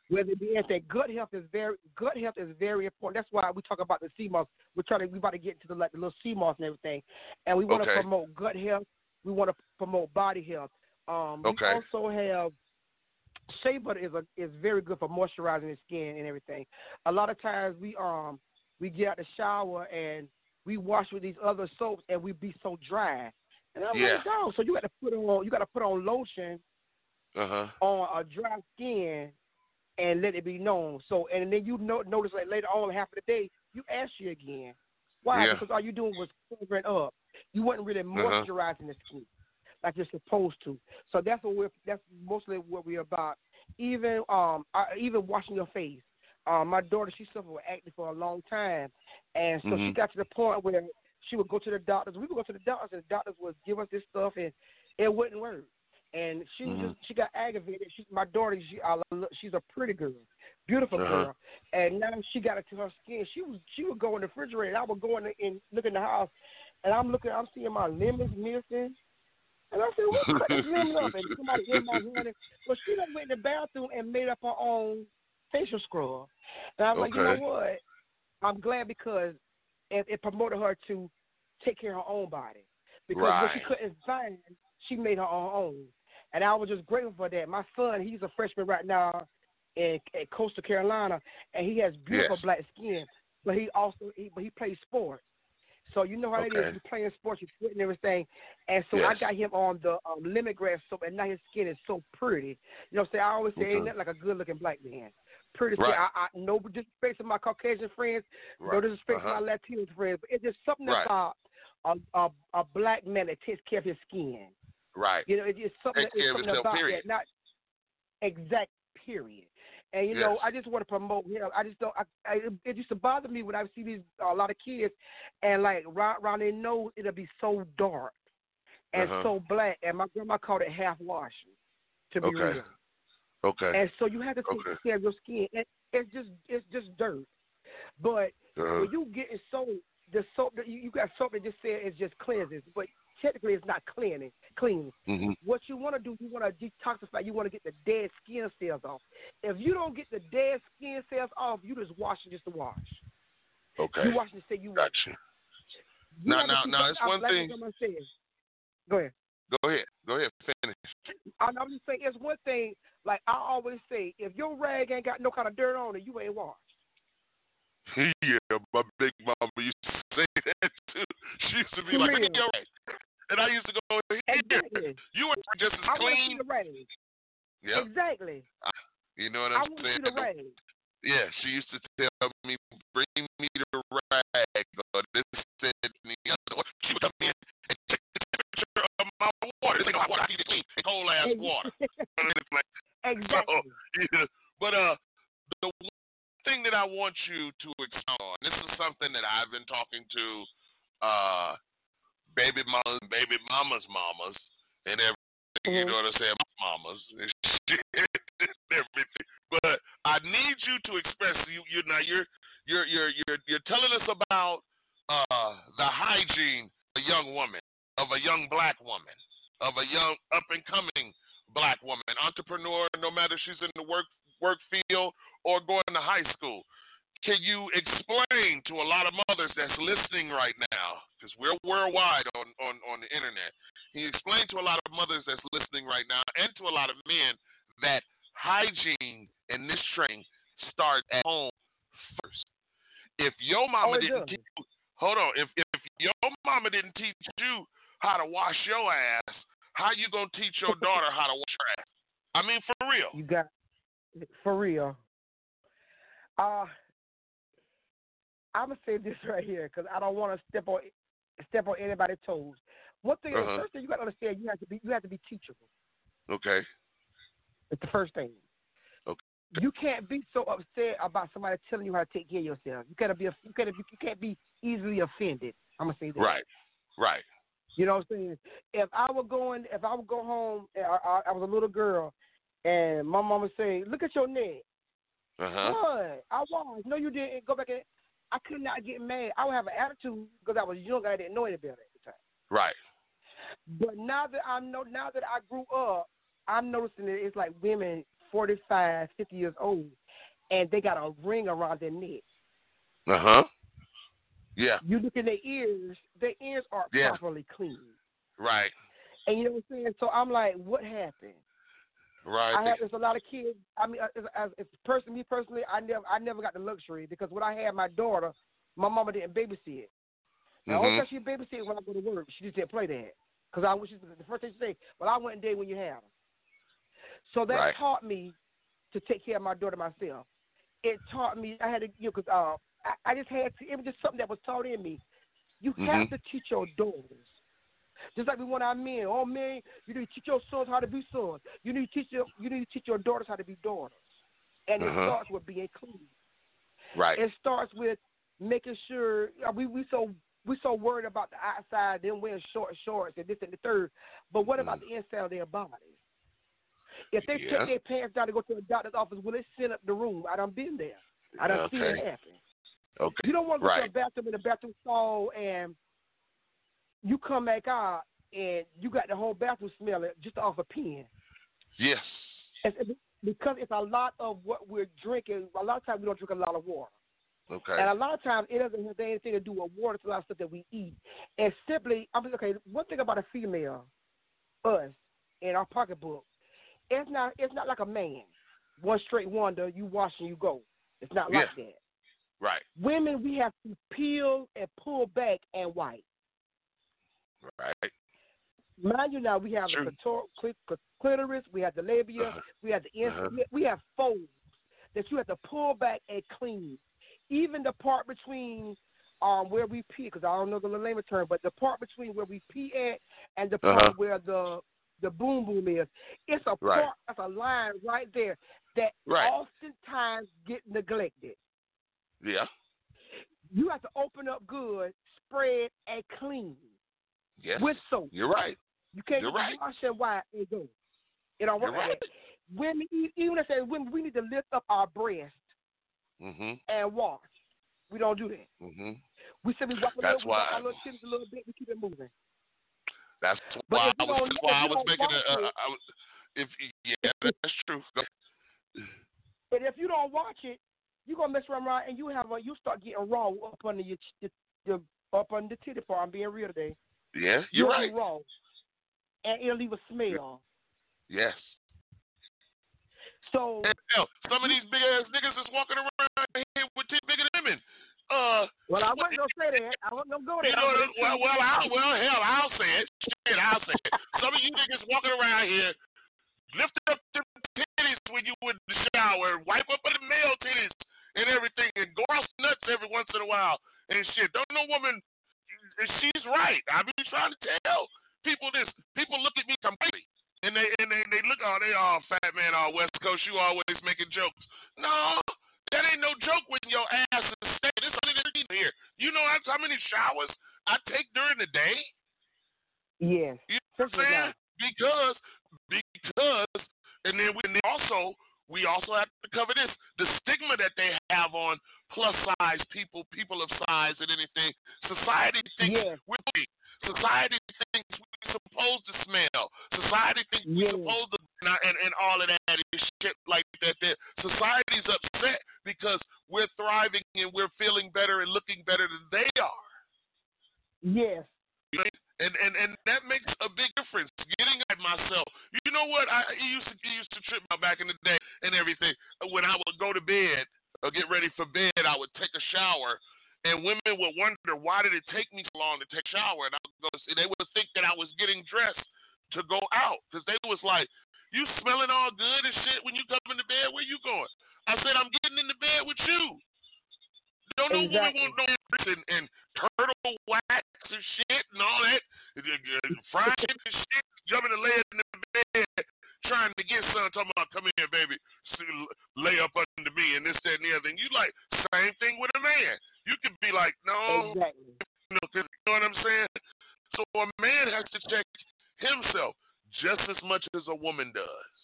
Whether it be that gut health is very gut health is very important. That's why we talk about the sea moss. We're trying to we about to get into the like the little sea moss and everything, and we want to Okay. promote gut health we want to promote body health. Um, Okay. We also have shea butter is a is very good for moisturizing the skin and everything. A lot of times we um we get out the shower and we wash with these other soaps and we be so dry. And I'm Yeah. like, no. So you got to put on you got to put on lotion Uh huh. on a dry skin and let it be known. So and then you no, notice like later on half of the day you ashy again. Why? Yeah. Because all you doing was covering up. You wasn't really Uh-huh. moisturizing the skin like you're supposed to. So that's what we're that's mostly what we're about. Even um uh, even washing your face. Um, my daughter she suffered with acne for a long time, and so she Mhm. got to the point where she would go to the doctors. We would go to the doctors, and the doctors would give us this stuff, and it wouldn't work. And she Mhm. just she got aggravated. She, my daughter, she, I, she's a pretty girl, beautiful Uh-huh. girl, and now she got it to her skin. She was she would go in the refrigerator. I would go in the, and look in the house, and I'm looking, I'm seeing my lemons missing. And I said, "What cut this lemon up?" And somebody in my honey. Well, she done went in the bathroom and made up her own facial scrub. And I was like, you know what? I'm glad because it, it promoted her to take care of her own body. Because what she couldn't find, she made her own. And I was just grateful for that. My son, he's a freshman right now in at Coastal Carolina, and he has beautiful Yes. black skin. But he also, he, but he plays sports. So you know how it Okay. is. You're playing sports, you're sweating and everything. And so I got him on the um, lemongrass soap, and now his skin is so pretty. You know, what I'm saying I always say, ain't Mhm. nothing like a good-looking black man. Pretty skin. Right. I, I no disrespect to my Caucasian friends, no Right. disrespect Uh-huh. to my Latino friends, but it's just something Right. about a, a a black man that takes care of his skin. Right. You know, it's just something. It's something about period. that. Not exact. Period. And you know, I just want to promote him. I just don't. I, I, it used to bother me when I see these a lot of kids, and like right around their nose, it'll be so dark and Uh-huh. so black. And my grandma called it half washing. To be Okay. real. Okay. And so you have to take Okay. care of your skin. And it's just it's just dirt. But Uh-huh. when you get it soap, the soap that you, you got soap that just said it's just cleanses, but technically it's not cleaning clean. Mhm. What you want to do, you want to detoxify. You want to get the dead skin cells off. If you don't get the dead skin cells off, you just washing just to wash. Okay. You washing to say you wash. Gotcha. You Now- now- now, it's one like thing- Go ahead. Go ahead. Go ahead. Finish. I'm, just saying, it's one thing. Like I always say, if your rag ain't got no kind of dirt on it, you ain't washed. yeah, my big mama used to say that too. She used to be For like, "Look real. at your rag," and I used to go, "Here, Exactly. you were just as I want to clean." the rag. Yep. Exactly. You know what I I'm want to saying? see the rag. Yeah, she used to tell me, "Bring me the rag." Or this said and the other. Or She would come in and check the temperature of my water. Like hot water. I keep it clean. Cold ass water. Like- Exactly. So, yeah. But uh, the one thing that I want you to expound on, this is something that I've been talking to uh, baby mamas, baby mamas, mamas, and everything. You Mhm. know what I'm saying? Mamas and shit and everything. But I need you to express you. You now you're you're you're you're you're telling us about uh the hygiene of a young woman, of a young black woman, of a young up and coming black woman, entrepreneur, no matter she's in the work work field or going to high school. Can you explain to a lot of mothers that's listening right now, because we're worldwide on, on, on the internet, can you explain to a lot of mothers that's listening right now and to a lot of men that hygiene in this training starts at home first? If your mama Oh, didn't does. teach you, hold on, if, if your mama didn't teach you how to wash your ass, how you gonna teach your daughter how to wash her ass? I mean, for real. You got for real. Uh I'm gonna say this right here because I don't want to step on step on anybody's toes. One thing, Uh-huh. the first thing you got to understand, you have to be you have to be teachable. Okay. It's the first thing. Okay. You can't be so upset about somebody telling you how to take care of yourself. You gotta be a, you gotta be, you can't be easily offended. I'm gonna say that. Right. Right. You know what I'm saying? If I were going, if I would go home, and I, I, I was a little girl, and my mama would say, "Look at your neck." Uh huh. I was. No, you didn't. Go back and. I could not get mad. I would have an attitude because I was young. I didn't know any better at the time. Right. But now that I know, now that I grew up, I'm noticing that it's like women 45, 50 years old, and they got a ring around their neck. Uh huh. Yeah. You look in their ears; their ears aren't Yeah. properly clean. Right. And you know what I'm saying? So I'm like, what happened? Right. I have there's a lot of kids. I mean, as, as, as person, me personally, I never I never got the luxury because when I had my daughter, my mama didn't babysit. Now, only Mhm. time she babysit when I go to work, she just didn't play that. Because I was just the first thing she say, well, I went day when you have her. So that Right. taught me to take care of my daughter myself. It taught me I had to, you know, because uh, I, I just had to. It was just something that was taught in me. You have Mhm. to teach your daughters. Just like we want our men. All men, you need to teach your sons how to be sons. You need to teach your you need to teach your daughters how to be daughters. And it Uh-huh. starts with being clean. Right. It starts with making sure we we so we so worried about the outside, them wearing short shorts and this and the third. But what about the inside of their bodies? If they Mm. Yeah. take their pants down to go to a doctor's office, will it send up the room? I done been there. I done seen it Okay. happen. Okay. You don't want to go to a Right. bathroom in the bathroom stall and you come back out and you got the whole bathroom smelling just off a pen. Yes. Because it's a lot of what we're drinking. A lot of times we don't drink a lot of water. Okay. And a lot of times it doesn't have anything to do with water. It's a lot of stuff that we eat. And simply, I'm just, okay. One thing about a female, us, in our pocketbook, it's not it's not like a man. One straight wonder, you wash and you go. It's not like that. Right. Women, we have to peel and pull back and wipe. Right. Mind you, now we have True. the clitor- clit- clitoris, we have the labia, Uh-huh. we have the Uh-huh. we- we have folds that you have to pull back and clean. Even the part between um where we pee, because I don't know the layman term, but the part between where we pee at and the part Uh-huh. where the the boom boom is, it's a Right. part, that's a line right there that Right. oftentimes get neglected. Yeah. You have to open up good, spread, and clean Yes. with soap. You're right. You can't You're right. wash and wipe and go. It don't work right. Women, even if say women, we need to lift up our breast Mhm. and wash. We don't do that. Mhm. We simply wipe a little, why- our little titties a little bit. We keep it moving. That's why I was. That's why I was making a. Uh, it- I was, if yeah, that's true. But if you don't watch it, you gonna mess around and you have a you start getting raw up under your, your, your up under the titty part. I'm being real today. Yeah, you're right. Raw, and it'll leave a smell. Yes. So hell, some of these big ass niggas is walking around here with tits bigger than women. Uh, well, I wasn't gonna say that. I wasn't gonna go there. You know, well, well, I'll, well, hell, I'll say it. Shit, I'll say it. Some of you niggas walking around here, lift up the titties when you in the shower, wipe up the male titties and everything, and go out nuts every once in a while and shit. Don't no woman, she's right. I've been trying to tell people this. People look at me completely. And they and they, they look, oh, they all fat man, all West Coast. You always making jokes. No, that ain't no joke when your ass is staying. It's only here. You know how many showers I take during the day? Yes. You know what I'm saying? Because because and then we and then also we also have to cover this the stigma that they plus size people, people of size and anything. Society thinks Yes. we're weak. Society thinks we're supposed to smell. Society thinks Yes. we're supposed to and, and, all of that is shit like that. That society's upset because we're thriving and we're feeling better and looking better than they are. Yes. You know, and, and and that makes a big difference. Getting at myself. You know what? I it used to it used to trip out back in the day and everything. When I would go to bed or get ready for bed, would take a shower, and women would wonder why did it take me so long to take a shower, and I would go. See, they would think that I was getting dressed to go out because they was like, "You smelling all good and shit when you come into bed? Where you going?" I said, "I'm getting into bed with you." Don't no woman want no and, and turtle wax and shit and all that, uh, uh, frying and shit, jumping and laying in the bed, trying to get some, talking about, come here, baby, lay up under me and this, that, and the other. And you like, same thing with a man. You could be like, no, Exactly. you know, 'cause- you know what I'm saying? So a man has to check himself just as much as a woman does.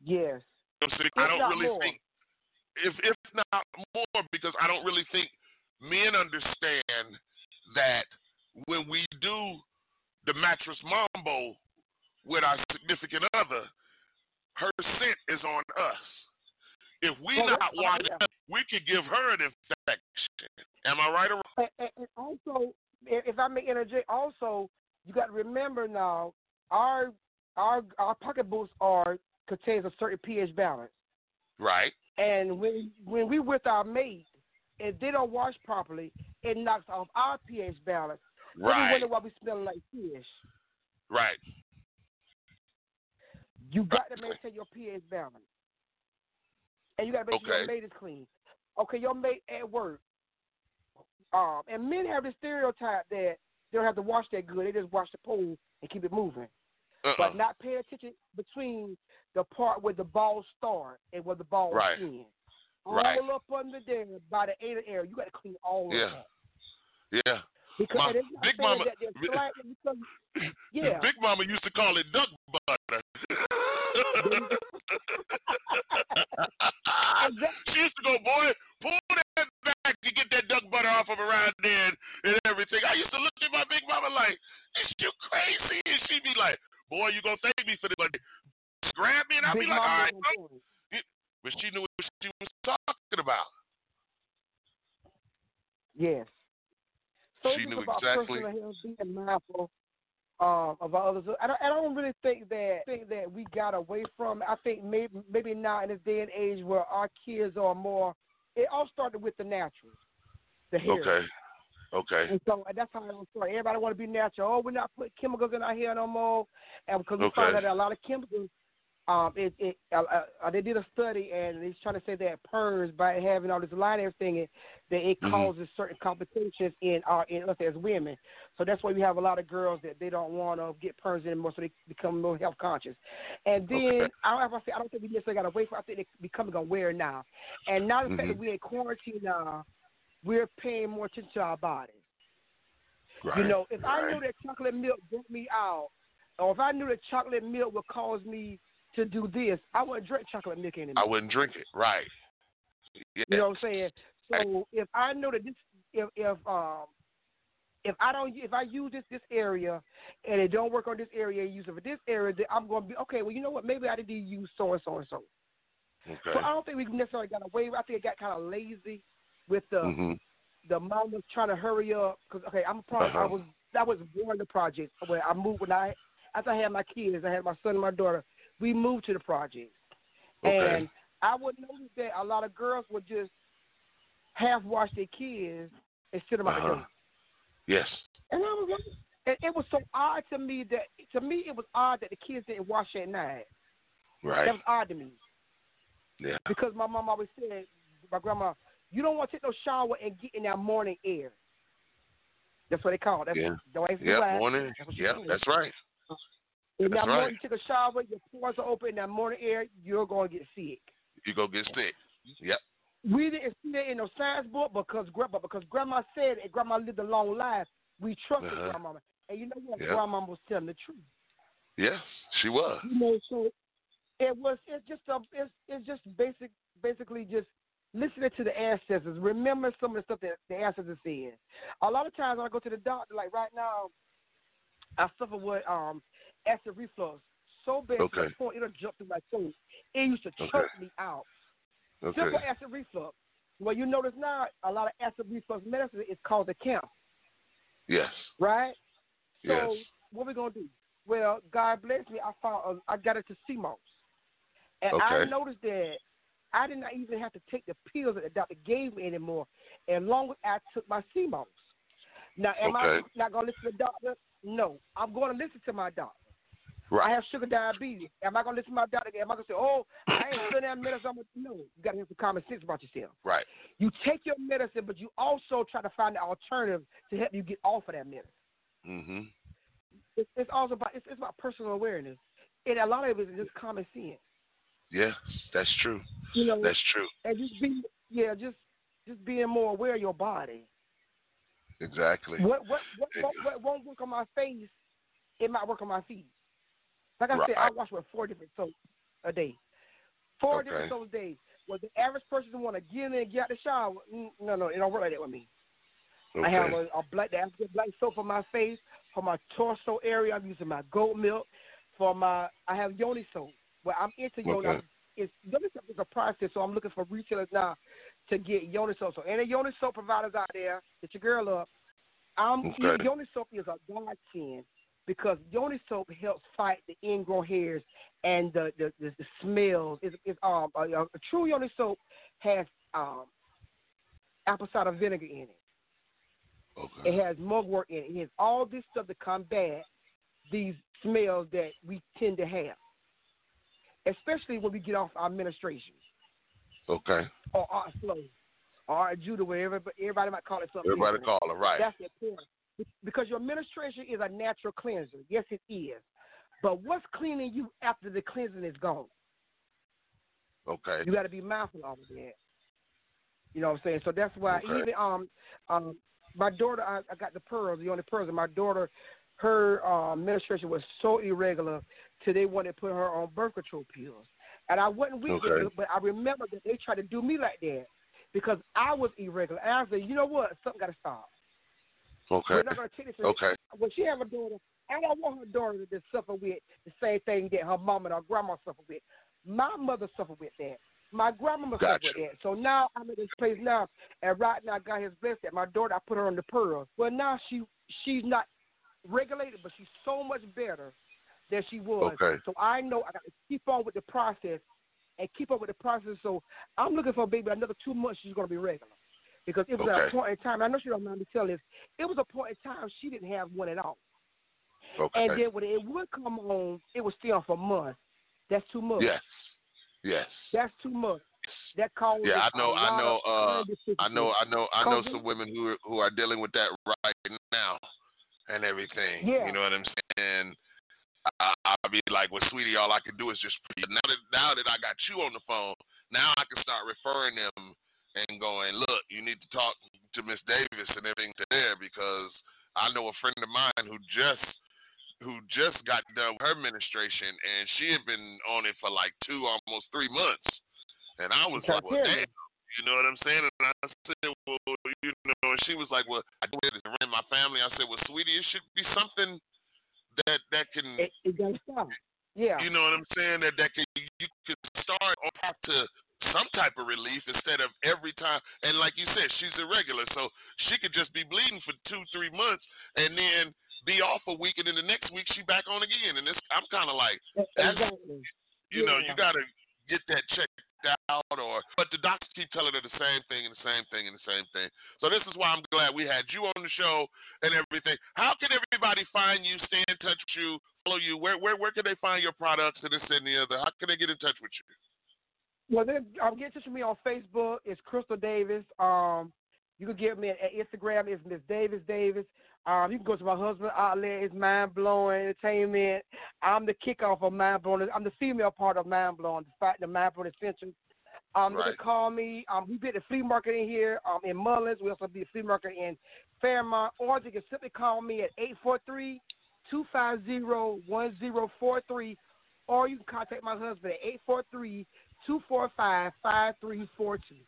Yes. You know what I'm I don't really more. think, if if not more, because I don't really think men understand that when we do the mattress mambo with our significant other, her scent is on us. If we Well, not yeah. it, we could give her an infection. Am I right or wrong? And, and, and also, if I may interject, also you got to remember now our our our pocketbooks are contains a certain pH balance, Right. and when when we with our mate, if they don't wash properly, it knocks off our pH balance. Then we Right. wonder why we smelling like fish. Right. You got to maintain your pH balance, and you got to make sure your mate is clean. Okay, your mate at work. Um, and men have this stereotype that they don't have to wash that good; they just wash the pool and keep it moving. Uh-uh. but not pay attention between the part where the ball start and where the balls Right. end. Right. All up under there by the anal area, you got to clean all Yeah. of that. Yeah. Because My it's not Big Mama- that they're slightly because, yeah. Big Mama used to call it duck butter. she used to go, boy, pull that back to get that duck butter off of around there and, everything. I used to look at my Big Mama like, is you crazy? And she'd be like, boy, you gonna thank me for this, but grab me and I'd be like, all right. was on point. But she knew what she was talking about. Yes. So She knew about exactly- personal health, being mindful um, of our others. I don't, I don't really think that think that we got away from. it. I think maybe maybe now in this day and age where our kids are more. It all started with the natural, the hair. Okay. Okay. And so and that's how it started. Everybody want to be natural. Oh, we're not putting chemicals in our hair no more, and because we Okay. found out that a lot of chemicals. Um, it, it, uh, uh, they did a study and it's trying to say that perms by having all this line and everything, it, that it Mhm. causes certain complications in our in us as women. So that's why we have a lot of girls that they don't want to get perms anymore, so they become more health conscious. And then Okay. I don't, I say I don't think we necessarily got away from. I think they're becoming aware now. And now the fact Mhm. that we're in quarantine now, we're paying more attention to our bodies. Right. You know, if I knew that chocolate milk broke me out, or if I knew that chocolate milk would cause me to do this, I wouldn't drink chocolate milk anymore. I wouldn't drink it. Right. Yeah. You know what I'm saying? So if I know that this, if if um, if I don't, if I use this this area and it don't work on this area, and use it for this area, then I'm gonna be okay. Well, you know what? Maybe I to use so and so and so. Okay. So I don't think we necessarily got away. I think it got kind of lazy with the hmm the mamas trying to hurry up because okay, I'm a project. I Uh-huh. was that was born the project where I moved when I after I had my kids, I had my son and my daughter. We moved to the project, Okay. and I would notice that a lot of girls would just half wash their kids and sit them out Uh-huh. Yes. And I was like, and it was so odd to me that to me it was odd that the kids didn't wash at night. Right. That was odd to me Yeah. because my mom always said, my grandma, you don't want to take no shower and get in that morning air. That's what they call it. That's Yeah. don't ask me Morning. That's what Yeah. That's right. In That's that right. you take a shower, your pores are open. In that morning air, you're going to get sick. You go get sick. Yep. We didn't see that in no science book because grandma, because grandma said it, and grandma lived a long life. We trusted Uh-huh. grandma, and you know what? Yeah. Grandma was telling the truth. Yes. She was. You know, so it was. It's just a. It's it's just basic. Basically, just listening to the ancestors. Remember some of the stuff that the ancestors said. A lot of times when I go to the doctor, like right now, I suffer with um acid reflux so bad to Okay. the point it'll jump through my throat. It used to choke Okay. me out. Okay. Simple acid reflux. Well, you notice now a lot of acid reflux medicine is causing cancer, Yes. right? So Yes. what we gonna do? Well, God bless me. I found I got it to sea moss, and I noticed that I did not even have to take the pills that the doctor gave me anymore, as long as I took my sea moss. Now, am I not gonna listen to the doctor? No, I'm going to listen to my doctor. I have sugar diabetes. Am I gonna listen to my doctor? Am I gonna say, "Oh, I ain't doing that medicine"? I'm gonna, no, you gotta have some common sense about yourself. Right. You take your medicine, but you also try to find an alternative to help you get off of that medicine. Mm-hmm. It's, it's also about it's, it's about personal awareness, and a lot of it is just common sense. Yeah, That's true. You know, That's true. and just be yeah, just just being more aware of your body. Exactly. What what what, what, what won't work on my face, it might work on my feet. Like I said, I Right. wash with four different soaps a day. Four Okay. different soaps a day. Well, the average person want to get in and get out the shower. mm, No, no, it don't work like that with me. Okay. I have a, a black, the African black soap for my face, for my torso area. I'm using my goat milk. For my, I have yoni soap. Well, I'm into yoni. Okay. It's yoni soap is a process, so I'm looking for retailers now to get yoni soap. So any yoni soap providers out there, get your girl up. I'm Okay. yoni soap is a godsend because yoni soap helps fight the ingrown hairs and the the, the, the smells. It's, it's um a, a true yoni soap has um apple cider vinegar in it. Okay. It has mugwort in it. It has all this stuff to combat these smells that we tend to have, especially when we get off our menstruation Okay. or our flow or our judo, whatever. But everybody might call it something. Everybody different. call it right. That's the point. Because your menstruation is a natural cleanser. Yes, it is. But what's cleaning you after the cleansing is gone? Okay. You got to be mindful of that. You know what I'm saying? So that's why Okay. even um um my daughter I, I got the pearls, the yoni pearls. And my daughter, her um, menstruation was so irregular till they wanted to put her on birth control pills. And I wasn't with Okay. it, but I remember that they tried to do me like that because I was irregular. And I said, you know what? Something got to stop. Okay. We're not going to take this. Okay. When she have a daughter, I don't want her daughter to suffer with the same thing that her mom and her grandma suffered with. My mother suffered with that. My grandmama Gotcha. suffered with that. So now I'm in this place now, and right now God has blessed that. My daughter, I put her on the pearls. Well, now she she's not regulated, but she's so much better than she was. Okay. So I know I got to keep on with the process and keep up with the process. So I'm looking for a baby. Another two months, she's going to be regular. Because it was at Okay. a point in time, I know she don't mind me telling this, it was a point in time she didn't have one at all. Okay. And then when it would come on, it was still for months. That's too much. Yes. Yes. That's too much. That causes Yeah, I know. I know. Uh. I know. I know. I know some women who are, who are dealing with that right now, and everything. Yeah. You know what I'm saying? I, I'll be like, "Well, sweetie, all I can do is just pray." now that now that I got you on the phone, now I can start referring them and going, "Look, you need to talk to Miss Davis and everything to there because I know a friend of mine who just who just got done with her administration and she had been on it for like two, almost three months, and I was like, "Well, damn." You know what I'm saying? And I said, well, you know, and she was like, well, I do it to run my family. I said, well, sweetie, it should be something that that can, It, it to stop. Yeah. you know what I'm saying? That that can you could start on path to some type of relief instead of every time. And like you said, she's irregular, so she could just be bleeding for two, three months, and then be off a week, and then the next week she back on again. And it's, I'm kind of like, that's, exactly. you know, Yeah. you got to get that checked out or but the doctors keep telling her the same thing and the same thing and the same thing. So this is why I'm glad we had you on the show and everything. How can everybody find you, stay in touch with you, follow you? Where where where can they find your products and this and the other? How can they get in touch with you? Well, then um, get in touch with me on Facebook. It's Crystal Davis. Um, you can get me at, at Instagram. It's Miss Davis Davis. Um, you can go to my husband outlet. It's Mind Blowing Entertainment. I'm the kickoff of Mind Blowing. I'm the female part of Mind Blowing, the fact the Mind Blowing Essentials. Um, you can call me. Um, we be at the flea market in here. Um, in Mullins. We also be at the flea market in Fairmont. Or you can simply call me at 843 250 1043 or you can contact my husband at 843 245 5342.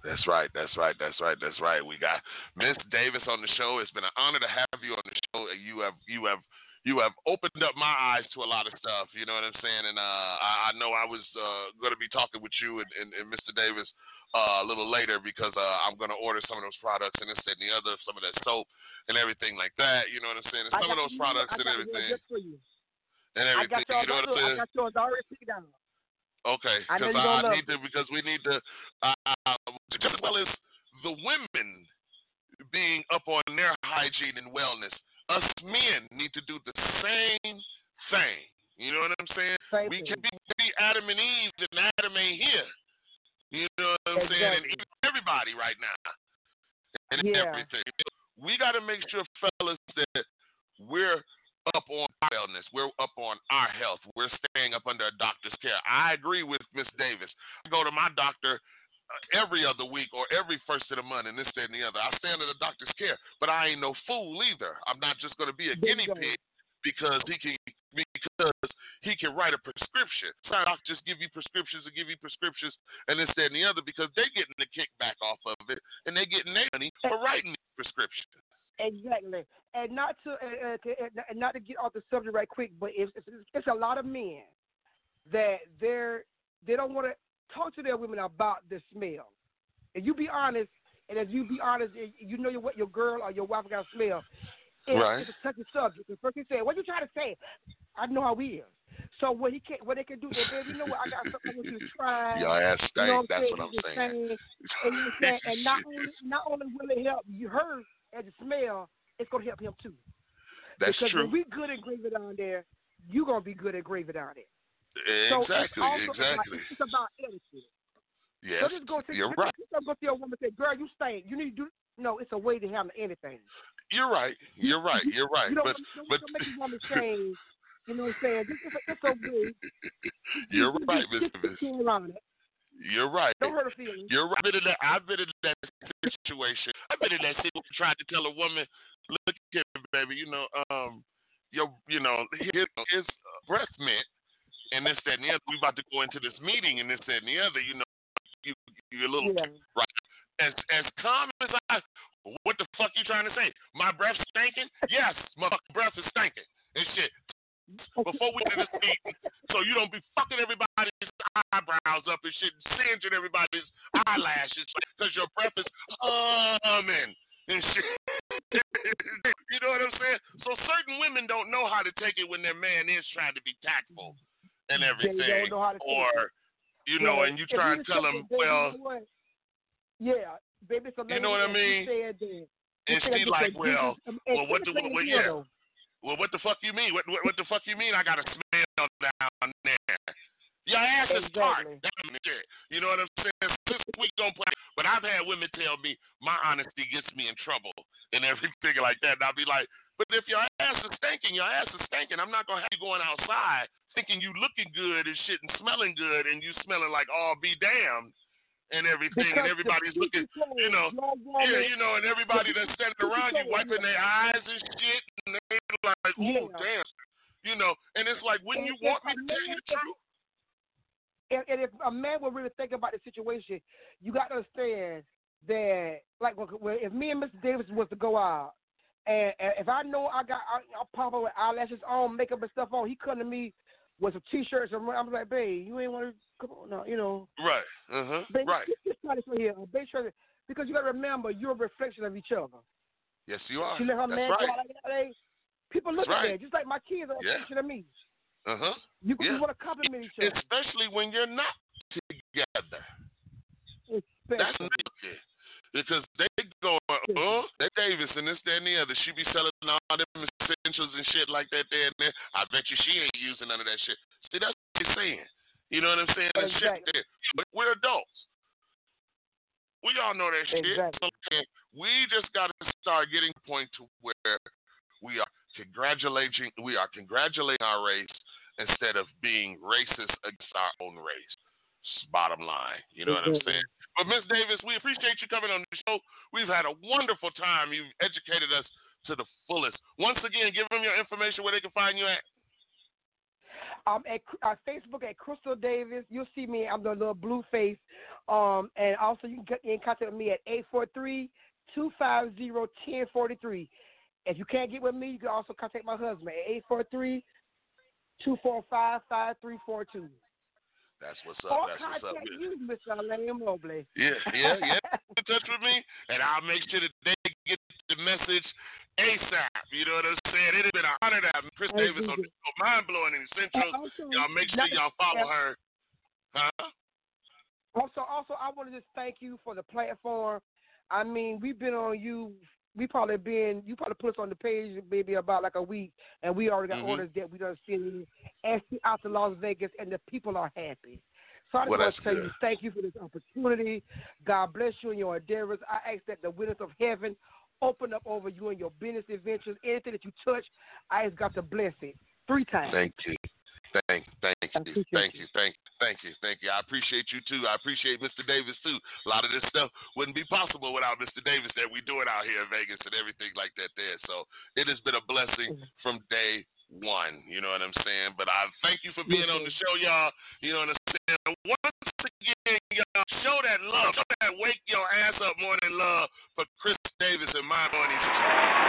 That's right, that's right, that's right, that's right. We got Miss Davis on the show. It's been an honor to have you on the show. You have you have you have opened up my eyes to a lot of stuff. You know what I'm saying? And uh, I, I know I was uh, going to be talking with you and, and, and Mr. Davis uh, a little later because uh, I'm going to order some of those products and this and the other, some of that soap and everything like that. You know what I'm saying? And some of those products I and everything just for you. and I everything. got yours. You know what I'm I got yours already picked out. Okay, because you I, need to because we need to uh, just as well as the women being up on their hygiene and wellness. Us men need to do the same thing. You know what I'm saying? Same we can be, be Adam and Eve, and Adam ain't here. You know what I'm saying? And even everybody right now, and Yeah. everything. We got to make sure, fellas, that we're up on our wellness. We're up on our health. We're staying up under a doctor's care. I agree with Miss Davis. I go to my doctor uh, every other week or every first of the month and this, that, and the other. I stay under the doctor's care, but I ain't no fool either. I'm not just going to be a guinea pig because he can because he can write a prescription. Some doctors give you prescriptions and give you prescriptions and this, that, and the other because they're getting the kickback off of it and they're getting their money for writing these prescriptions. Exactly. And not to, uh, to and not to get off the subject right quick, but it's, it's, it's a lot of men that they're they don't want to talk to their women about the smell. And you be honest, and as you be honest, you know your, what your girl or your wife got smell. It's, Right. it's a touchy subject. The first he said, "What you trying to say?" I know how he is. So what he can, what they can do, they baby, you know what? I got something want you to try. Your ass You know stank. That's saying? what I'm Just saying. And, saying? and not only not only will it help you her as a smell, it's gonna help him too. That's because true. when we good at gravy down there, you gonna be good at gravy down there. So it's Exactly. also exactly. About, it's about etiquette. Yes. So just go to You're right. Just go to your woman and say, "Girl, you stink. You need to do." No, it's a way to handle anything. You're right. You're right. You're right. You don't, But don't, but don't make your woman change. You know what I'm saying? Just, it's, it's a way. you're right, just- Mr. You're right. Don't hurt her feelings. You're right. I've been in that, I've been in that situation. I've been in that situation trying to tell a woman, look at me, baby, you know, um, your, you know, his, his breath mint and this, that, and the other. We about to go into this meeting and this, that, and the other. You know, you, you're a little Yeah. right. As as calm as I. What the fuck you trying to say? My breath stinking? Yes, my breath is stinking and shit. Before we do this meeting, so you don't be fucking everybody's eyebrows up and shit, singeing everybody's eyelashes because your breath is humming and shit. you know what I'm saying? So certain women don't know how to take it when their man is trying to be tactful and everything, They don't know how to or you know, Yeah, and you try and tell them, well, what? yeah, baby, a You know what I mean? Said and You said she like, well, well, what do well, it yeah. Well, what the fuck you mean? What, what, what the fuck you mean? I got a smell down there. Your ass is. Exactly. You know what I'm saying? This week don't play. But I've had women tell me my honesty gets me in trouble and everything like that. And I'll be like, but if your ass is stinking, your ass is stinking. I'm not gonna have you going outside thinking you looking good and shit and smelling good and you smelling like all be damned and everything Because and everybody's looking, you know, yeah, you know, and everybody that's standing around you wiping their eyes and shit, and they're like, ooh, Yeah. damn, you know, and it's like, wouldn't you want me to tell you the truth? and, and if a man would really think about the situation, you got to understand that, like, if me and Mr. Davis was to go out, and, and if I know I got I, I pop up with eyelashes on, makeup and stuff on, he come to me with some t-shirts and I'm like, babe, you ain't want to come on now, you know. Right, uh huh, Babe, right. Get this party here, babe, sure, because you got to remember you're a reflection of each other. Yes, you are. She let her That's man right. go out like that. People look That's at right. that, just like my kids are a reflection of me. Uh huh. You, Yeah. you want to compliment each other. Especially when you're not together. That's Especially. naked. Because they go, oh, that Davis and this, that, and the other. She be selling all them essentials and shit like that there and there. I bet you she ain't using none of that shit. See, that's what they're saying. You know what I'm saying? That shit there. But we're adults. We all know that shit. Exactly. Okay. We just got to start getting to point to where we are congratulating we are congratulating our race instead of being racist against our own race. Bottom line, you know what I'm saying? But Miss Davis, we appreciate you coming on the show. We've had a wonderful time. You've educated us to the fullest. Once again, give them your information where they can find you at. Um, at uh, Facebook at Crystal Davis. You'll see me. I'm the little blue face. Um, and also you can get in contact with me at 843-250-1043. If you can't get with me, you can also contact my husband at 843-245-5342. That's what's Or up. That's what's up. contact you, Mr. Alain Mobley. Yeah, yeah, yeah. Get in touch with me, and I'll make sure that they get the message ASAP. You know what I'm saying? It has been an honor to have Chris Thank Davis you. on the show. Mind blowing and essentials. And uh, also, Y'all make sure y'all follow her. Huh? Also, also, I want to just thank you for the platform. I mean, we've been on you. We probably been you probably put us on the page maybe about like a week, and we already got Mhm. orders that we done send and out to Las Vegas, and the people are happy. So I just Well, want to tell you thank you for this opportunity. God bless you in your endeavors. I ask that the windows of heaven open up over you and your business adventures. Anything that you touch, I ask God to bless it three times. Thank you. Thank, thank you, thank you, thank, thank you, thank you. I appreciate you too. I appreciate Mr. Davis too. A lot of this stuff wouldn't be possible without Mr. Davis that we do it out here in Vegas and everything like that there. So it has been a blessing from day one. You know what I'm saying? But I thank you for being on the show, y'all. You know what I'm saying? Once again, y'all, show that love, show that wake your ass up morning love for Chris Davis and my morning.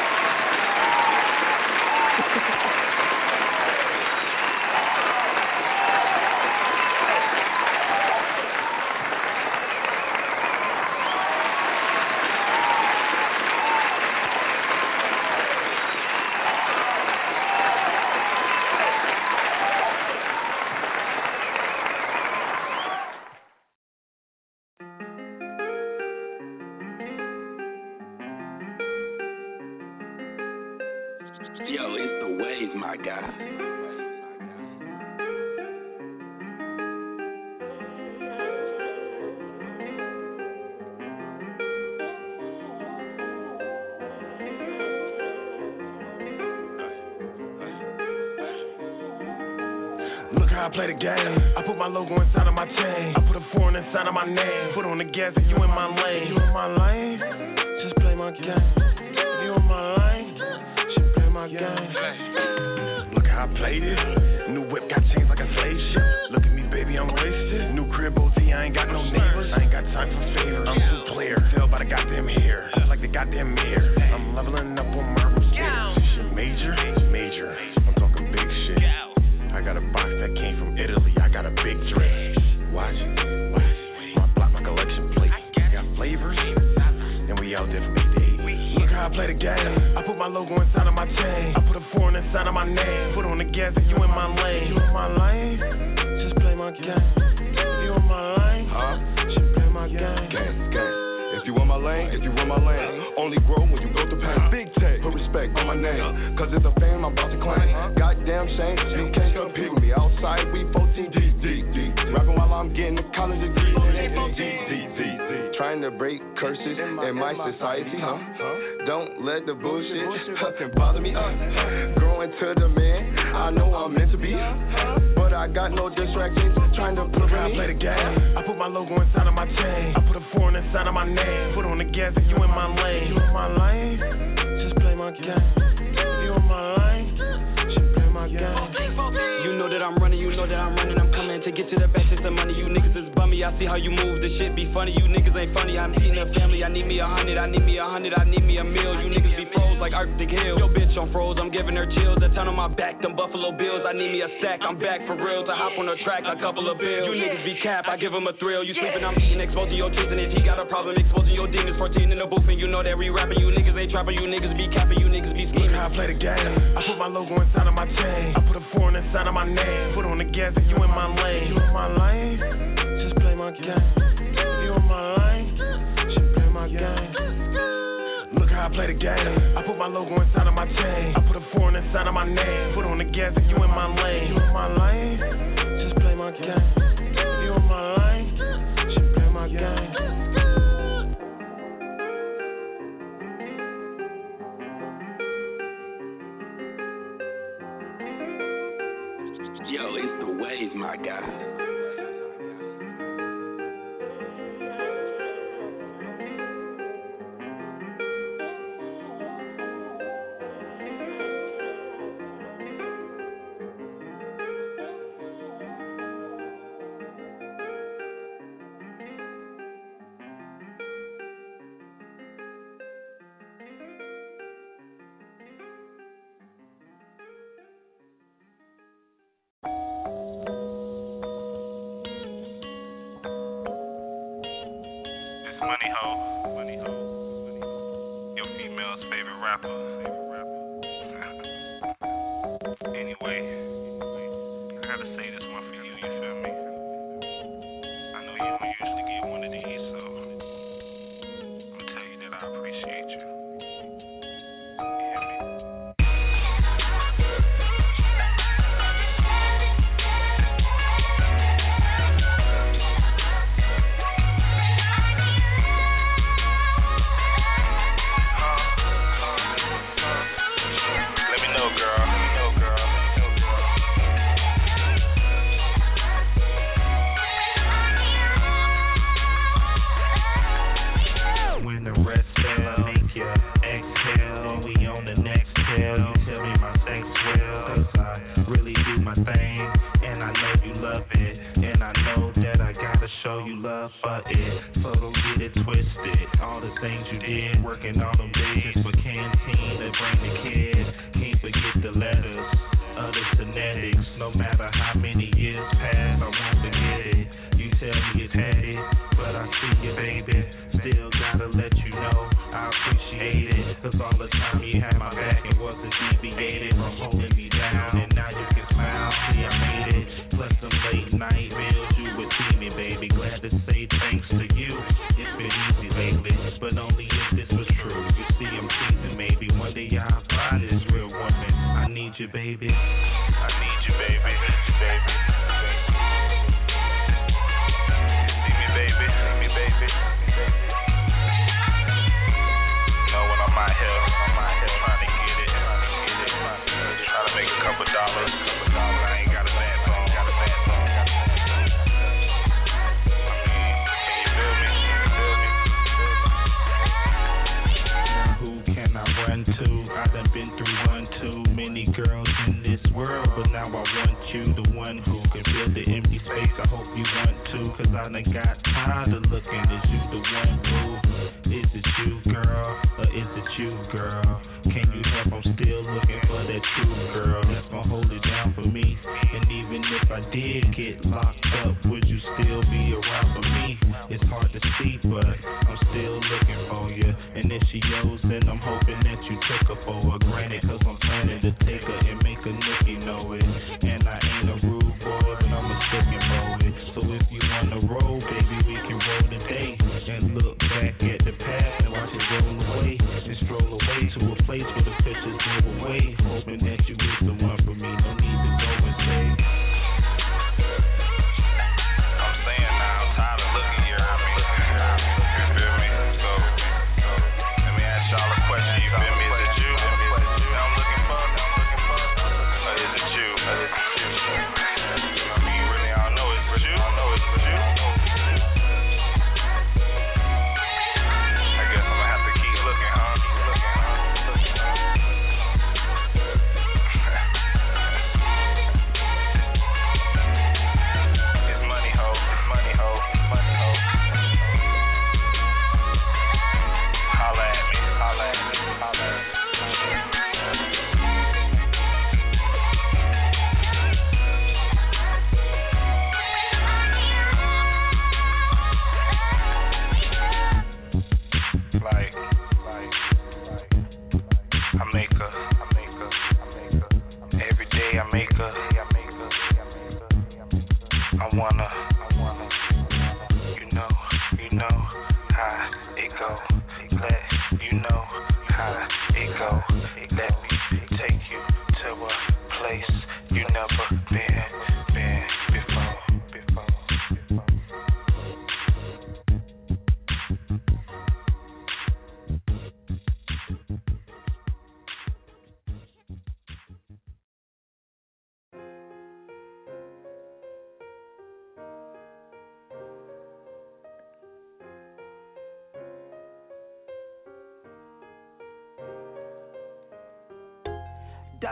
Play the game. I put my logo inside of my chain. I put a foreign inside of my name. Put on the gas if you in my lane. You in my lane? Just play my game. You in my lane, just play my game. Look how I played it. New whip got chains like a slave ship. Look at me, baby, I'm wasted. New crib OT, I ain't got no neighbors. I ain't got time for favors. I'm too clear. Tell by the goddamn hair. Like the goddamn mirror. I'm leveling up on marble big dress. Watch it, watch block, my collection plate. Got flavors, and we out there from 8 to 8. Look how I play the game. I put my logo inside of my chain. I put a foreign inside of my name. Put on the gas if you in my lane. You in my lane? Just play my game. You in my lane? Huh? Just play my game. Gang, gang. If you in my lane, if you in my lane, only grow when you go through pain. Big tech, put respect on my name, cause it's a fame I'm about to claim. Goddamn shame, you can't compete with me. Outside, we 14 deep, I'm getting a college degree. Deep. Trying to break curses in my society, huh? Don't let the bullshit fucking bother me. Uh, growing to the man I know I'm meant to be, but I got no distractions trying to put I play the game. I put my logo inside of my chain. I put a foreign inside of my name. Put on the gas if you in my lane. You in my lane? Just play my game. You in my lane? Just play my game. You know that I'm running, you know that I'm running. I'm to get to the best of the money. You niggas is bummy. I see how you move. This shit be funny. You niggas ain't funny. I'm eating a family. I need me a hundred. I need me a hundred. I need me a meal. You niggas be froze like Arctic Hill. Yo, bitch, I'm froze. I'm giving her chills. A ton on my back. Them Buffalo Bills. I need me a stack. I'm back for real. To hop on the track. A couple of bills. You niggas be cap. I give give 'em a thrill. You sleeping. I'm eating. Exposing your cheese. And if he got a problem, exposing your demons. 14 in the booth. And you know that we rapping. You niggas ain't trapping. You niggas be capping. You niggas be scheming. How I play the game. I put my logo inside of my chain. I put a foreign inside of my name. Put on the gas if you in my lane. You in my lane? Just play my game. You in my lane? Just play my game. Look how I play the game. I put my logo inside of my chain. I put a foreign inside of my name. Put on the gas if you in my lane. You in my lane? Just play my game. You in my lane? Just play my game. Yo, it's the waves, my guy.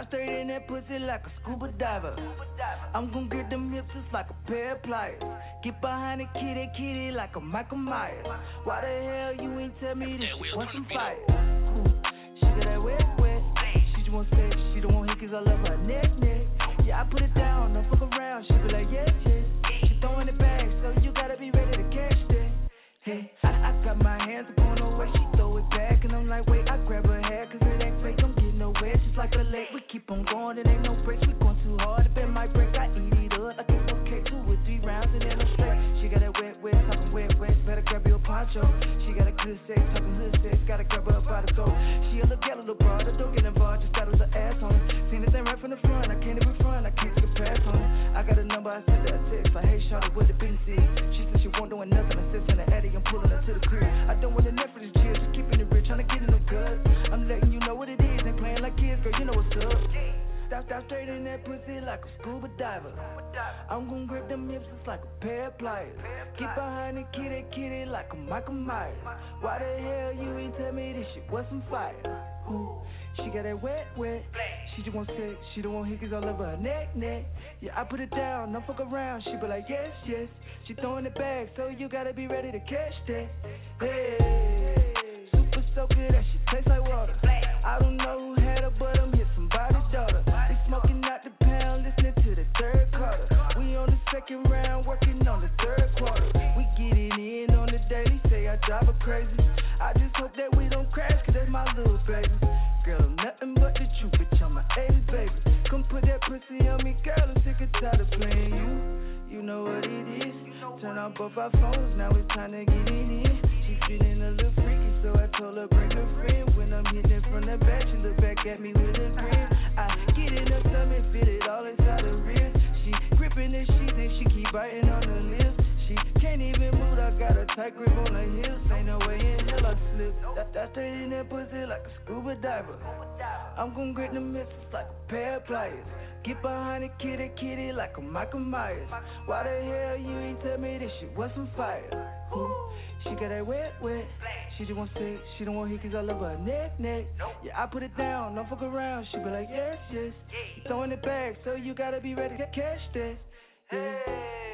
Straight in that pussy like a scuba diver. I'm gon' get them hips just like a pair of pliers. Get behind the kitty kitty like a Michael Myers. Why the hell you ain't tell me this shit want some fire? She got that wet wet. She just want sex. She don't want hickeys all over her neck neck. Yeah, I put it down, don't fuck around. She be like yes yes. She throwing it back, so you gotta on it ain't no breaks, we going too hard, if it might break, I eat it up, like it's okay, two or three rounds, and then I'm straight, she got that wet, wet, talking wet, wet, better grab your poncho, she got a good sex, talking hood sex, gotta grab her up by the throat, she a little ghetto, little broad, don't get involved, just a little ass on. Seen this thing right from the front, I can't even front, I can't a pass on. I got a number, I sent her a text, like, hey, Charlotte, what the business Stop in that pussy like a scuba diver. I'm gonna grip them hips just like a pair of pliers. Get behind the kitty kitty like a Michael Myers. Why the hell you ain't tell me this shit was some fire? Ooh, she got that wet, wet. She just want sex, she don't want hickeys all over her neck, neck. Yeah, I put it down, don't fuck around. She be like, yes, yes. She throwing it back, so you gotta be ready to catch that. Hey, super soaker, that shit tastes like water. I don't know on the second round, working on the third quarter. We get it in on the daily, say I drive her crazy. I just hope that we don't crash, cause that's my little baby. Girl, I'm nothing but the truth, bitch, I'm my 80s baby. Come put that pussy on me, girl, I'm sick and tired of playing you. You know what it is. Turn on both our phones, now it's time to get in. She feeling a little freaky, so I told her bring her friend. When I'm hitting it from the back, she look back at me with biting on the lips. She can't even move. I got a tight grip on her heels. Ain't no way in hell I slip. That, that stay in that pussy like a scuba diver. I'm gon' grip the missiles like a pair of pliers. Get behind the kitty kitty like a Michael Myers. Why the hell you ain't tell me this shit wasn't fire? Hmm. She got that wet, wet. She just want sex. She don't want hit cause I love her neck, neck. Yeah, I put it down. Don't fuck around. She be like, yes, yes. Throwing it back, so you gotta be ready to catch that. Yeah.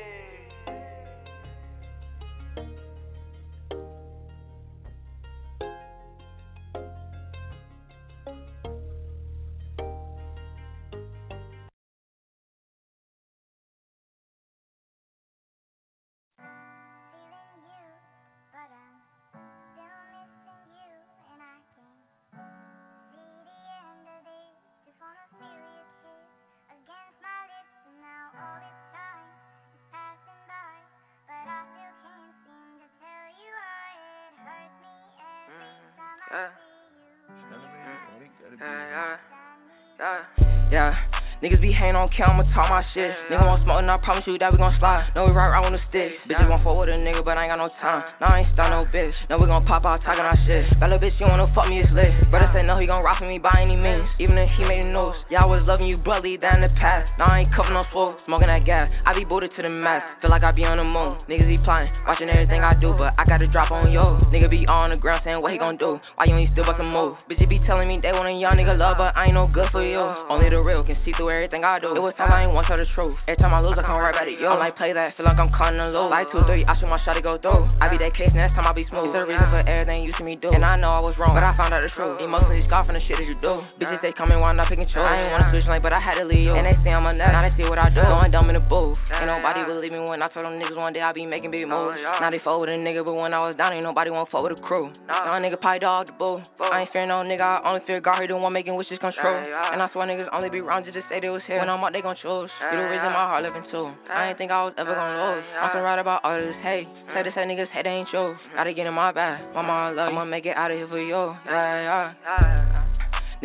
Hating on camera, talk my shit. Nigga want smoke, and I promise you that we gon' slide. No, we ride around with a stick. Bitches want fuck with a nigga, but I ain't got no time. No, I ain't start no bitch. No, we gon' pop out talking our shit. That little bitch, she wanna fuck me, it's lit. Brother said no, he gon' rock for me by any means. Even if he made a news. Yeah, I was loving you, that in the past. Now I ain't covering no smoke, smoking that gas. I be booted to the max. Feel like I be on the moon. Niggas be plotting, watching everything I do, but I gotta drop on yo. Nigga be on the ground saying what he gon' do. Why you ain't still bustin' move? Bitches be telling me they want a young nigga love, but I ain't no good for you. Only the real can see through everything I do. Oh. It was times I ain't want to tell the truth. Every time I lose, I come right back to you. Oh. I like play that, feel like I'm cutting the low. Like two, three, I shoot my shot to go through. Oh. I be that case, next time I be smooth. It's the reason for everything you see me do. And I know I was wrong, but I found out the truth. Emotionally scoffing the shit that you do. Bitches they coming while I'm not picking choice. I ain't wanna switch like, but I had to leave you. And they say I'm a nut, now they see what I do. Going dumb in the booth. Ain't nobody believe me when I told them niggas one day I be making big moves. Now they fuck with a nigga, but when I was down, ain't nobody wanna fuck with a crew. Now a nigga pie dog the boo. I ain't fear no nigga, I only fear God, he the one making wishes come true. And I swear niggas only be around just to say they was here. When I'm out, they gon' choose. You the reason my heart living too. I ain't think I was ever gonna lose. I can write about all this hate. Say this mm. that niggas hate ain't true. Mm. Gotta get in my bag. My mm. I love you. I'ma make it out of here for you. Yeah, yeah.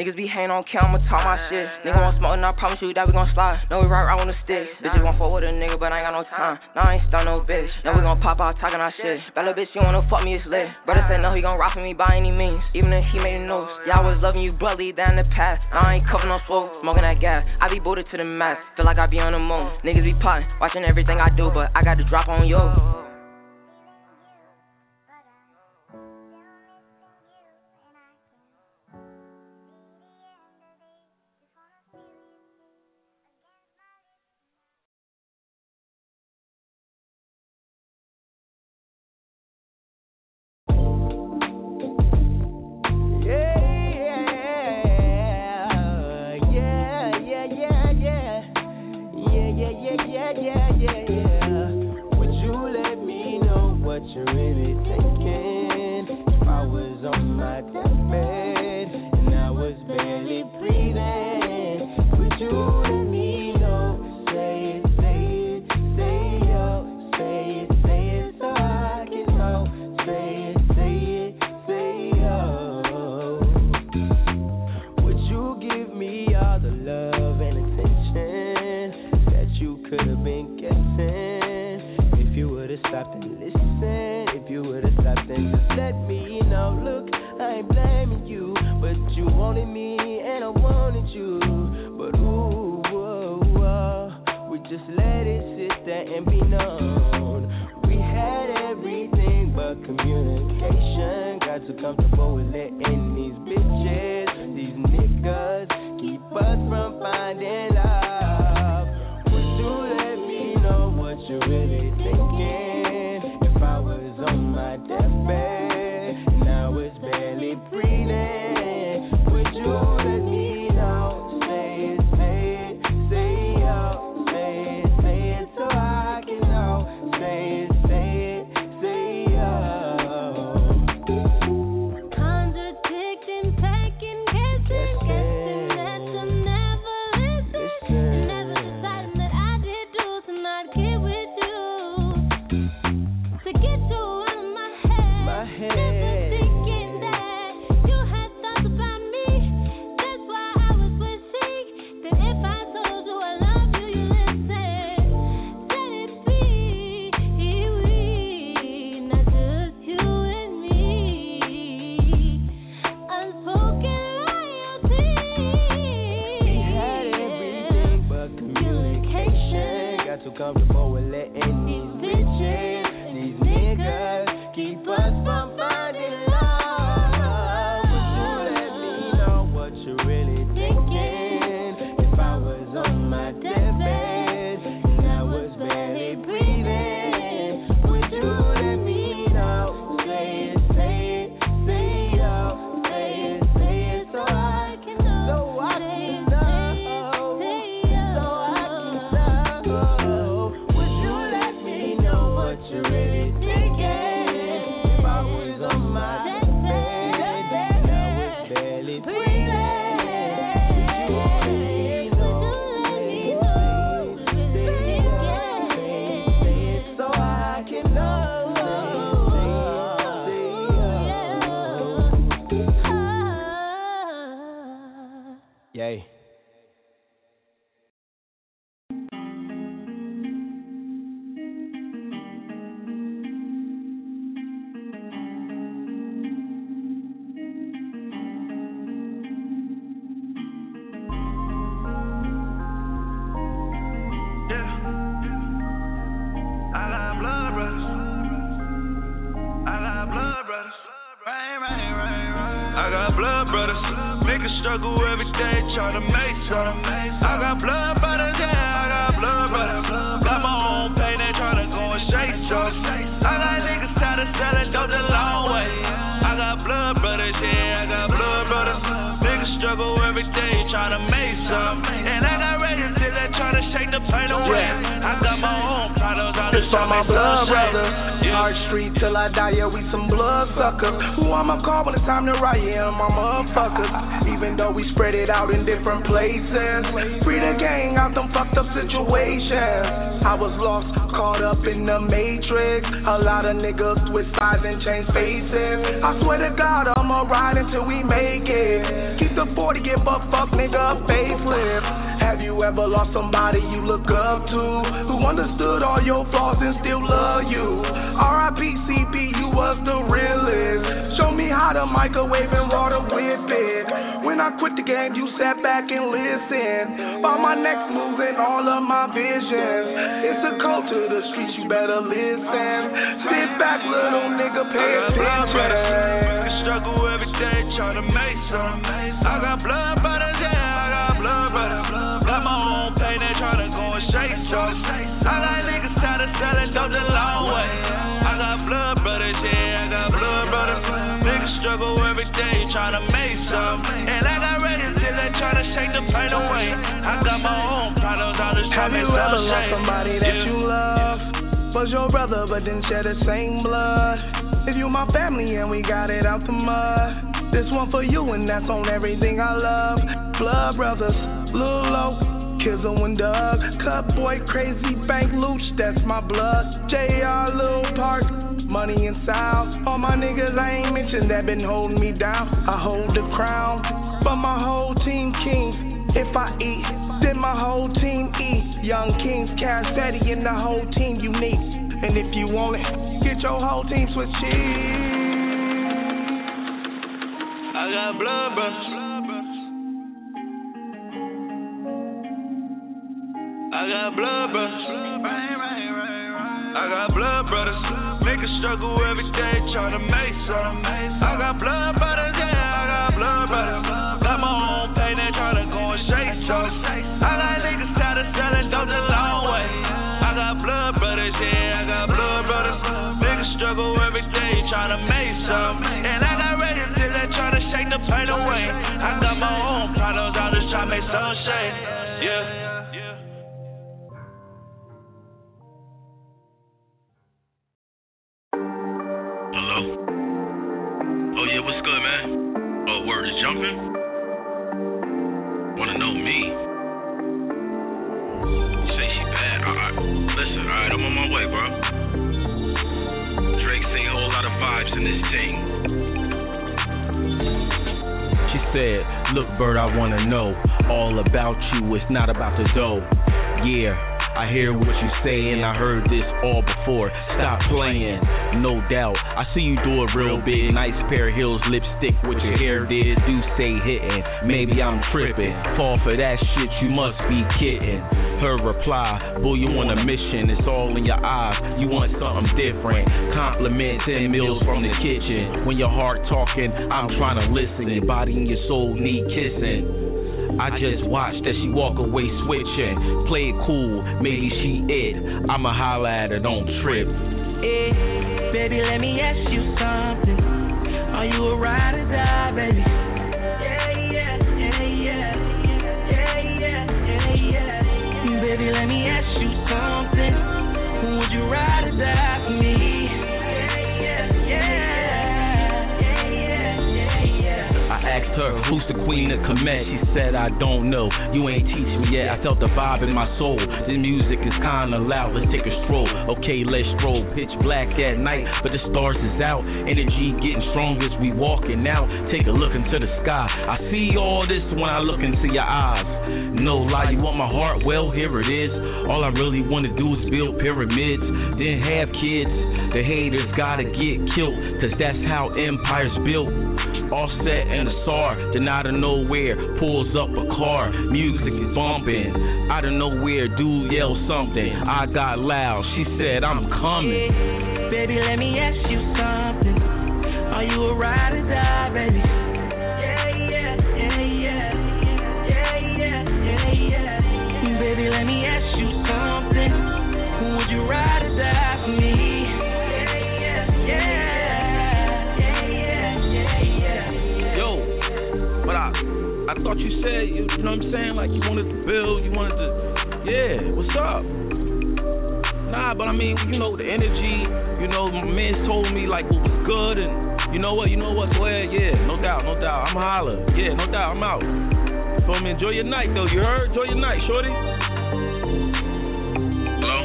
Niggas be hating on camera, talk my shit. Nigga want smoke, and I promise you that we gon' slide. No, we ride around with a stick. Bitches want fuck with a nigga, but I ain't got no time. No, I ain't start no bitch. No, we gon' pop out talking our shit. That little bitch, she wanna fuck me, it's lit. Brother said no, he gon' rock for me by any means. Even if he made a. Yeah, I was loving you, that in the past. Now I ain't covering no smoke, smoking that gas. I be booted to the max. Feel like I be on the moon. Niggas be plotting, watching everything I do, but I got to drop on you. Change faces. I swear to God, I'ma ride until we make it. Keep the 40, give a fuck, nigga, facelift. Have you ever lost somebody you look up to? Who understood all your flaws and still love me how to microwave and water whip it. When I quit the game, you sat back and listened. Found my next move and all of my visions. It's a code to the streets, you better listen. Sit back, little nigga, pay I got blood brothers. attention. Struggle every day, try to make some. I got blood brothers, yeah, I got blood brothers. Got my own pain, they tryna go and shake some. I got niggas tired of selling dope the long way. The. I got my own problems, I just try Have to you make ever some lost somebody that Yeah. you love? Was your brother but didn't share the same blood? If you my family and we got it out the mud. This one for you and that's on everything I love. Blood brothers, Lil Low, Kizzle and Doug, Cut Boy, Crazy Bank Looch, that's my blood. JR, Lil Park, Money and South. All my niggas I ain't mentioned that been holding me down. I hold the crown, but my whole team king. If I eat, then my whole team eat. Young Kings, Daddy, and the whole team unique. And if you want it, get your whole team switch cheese. I got blood brothers. I got blood brothers. I got blood brothers. Niggas struggle every day trying to make some. I got blood brothers, try Look, Bird, I wanna know all about you. It's not about the dough. Yeah, I hear what you say and I heard this all before. Stop playing, no doubt. I see you do it real big. Nice pair of heels, lipstick, what your hair did. Do say hitting, maybe I'm tripping. Fall for that shit, you must be kidding. Her reply, boy, you on a mission. It's all in your eyes. You want something different. Compliments and meals from the kitchen. When your heart talking, I'm trying to listen. Your body and your soul need kissing. I just watched that she walk away switching. Play it cool, maybe she it. I'ma holla at her, don't trip. Hey, baby, let me ask you something. Are you a ride or die, baby? Yeah, yeah, yeah, yeah. Yeah, yeah, yeah, yeah. Baby, let me ask you something. Would you ride or die for me? I asked her, who's the queen of Kemet? She said, I don't know. You ain't teach me yet. I felt the vibe in my soul. The music is kinda loud. Let's take a stroll. Okay, let's stroll. Pitch black at night, but the stars is out. Energy getting stronger as we walking out. Take a look into the sky. I see all this when I look into your eyes. No lie, you want my heart? Well, here it is. All I really wanna do is build pyramids, then have kids. The haters gotta get killed, cause that's how empires built. Offset and a SAR, then out of nowhere pulls up a car. Music is bumping. Out of nowhere, dude yell something. I got loud. She said, I'm coming. Yeah, Baby, let me ask you something. Are you a ride or die, baby? Yeah, yeah, yeah, yeah. Yeah, yeah, yeah, yeah. Baby, let me ask you something. Would you ride or die for me? Thought you said, you, know what I'm saying? Like you wanted to build, you wanted to, yeah. What's up? Nah, but I mean, you know, the energy. You know, my man told me like what was good, and you know what, you know what's ahead, yeah, no doubt, no doubt. I'm holler, yeah, no doubt, I'm out. So I mean, enjoy your night though. You heard? Enjoy your night, shorty. Hello?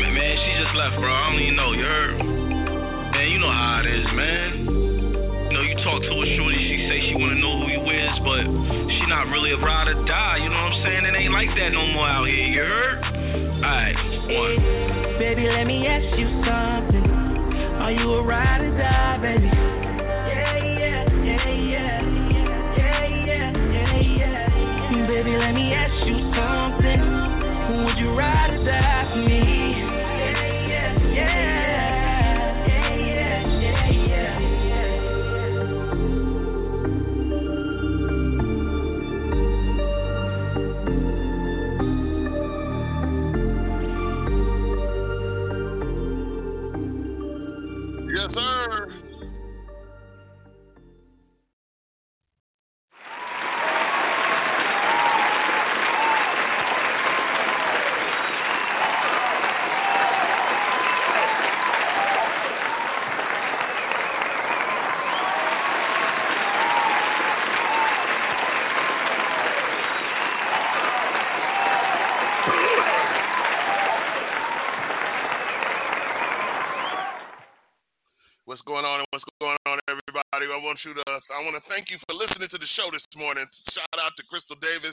Man, man, she just left, bro. I don't even know. You heard? Man, you know how it is, man. You know, you talk to a shorty, really a ride or die. You know what I'm saying? It ain't like that no more out here. You heard? Alright, one. Baby, let me ask you something. Are you a ride or die, baby? Yeah, yeah, yeah. Yeah, yeah, yeah, yeah. Baby, let me ask you What's going on? And what's going on, everybody? I want you to, I want to thank you for listening to the show this morning. Shout out to Crystal Davis,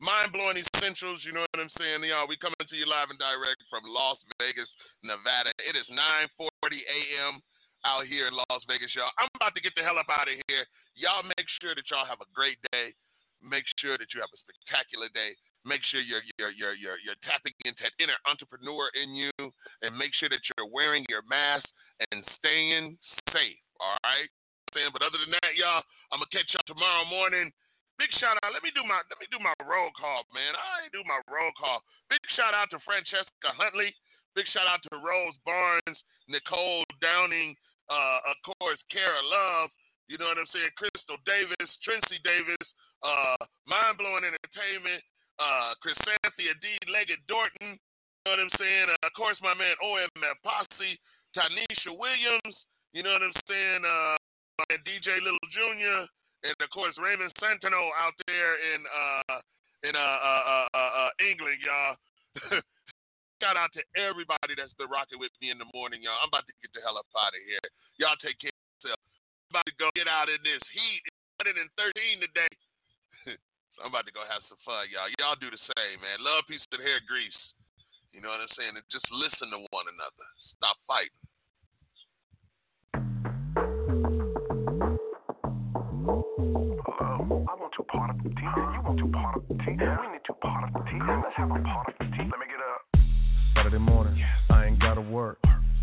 mind blowing essentials. You know what I'm saying, y'all? We coming to you live and direct from Las Vegas, Nevada. It is 9:40 a.m. out here in Las Vegas, y'all. I'm about to get the hell up out of here. Y'all make sure that y'all have a great day. Make sure that you have a spectacular day. Make sure you're you're you're you're, you're tapping into that inner entrepreneur in you, and make sure that you're wearing your mask and staying safe. All right. But other than that, y'all, I'm gonna catch y'all tomorrow morning. Big shout out. Let me do my let me do my roll call, man. I do my roll call. Big shout out to Francesca Huntley. Big shout out to Rose Barnes, Nicole Downing, uh, of course, Kara Love. You know what I'm saying? Crystal Davis, Trincy Davis, uh, Mind Blowing Entertainment, uh, Chrysanthia D. Leggett Dorton. You know what I'm saying? Uh, of course, my man OMF Posse, Tanisha Williams. You know what I'm saying? Uh, man DJ Little Jr. and of course Raymond Santino out there in uh in uh uh uh, uh, England, y'all. Shout out to everybody that's been rocking with me in the morning, y'all. I'm about to get the hell up out of here. Y'all take care of yourself. I'm about to go get out in this heat. It's 113 today. I'm about to go have some fun, y'all. Y'all do the same, man. Love, peace, and hair grease. You know what I'm saying? And just listen to one another. Stop fighting. Hello, I want two part of the tea. You want two part of the tea. We need two part of the tea. Let's have a part of the tea. Let me get up. Saturday morning, I ain't gotta work.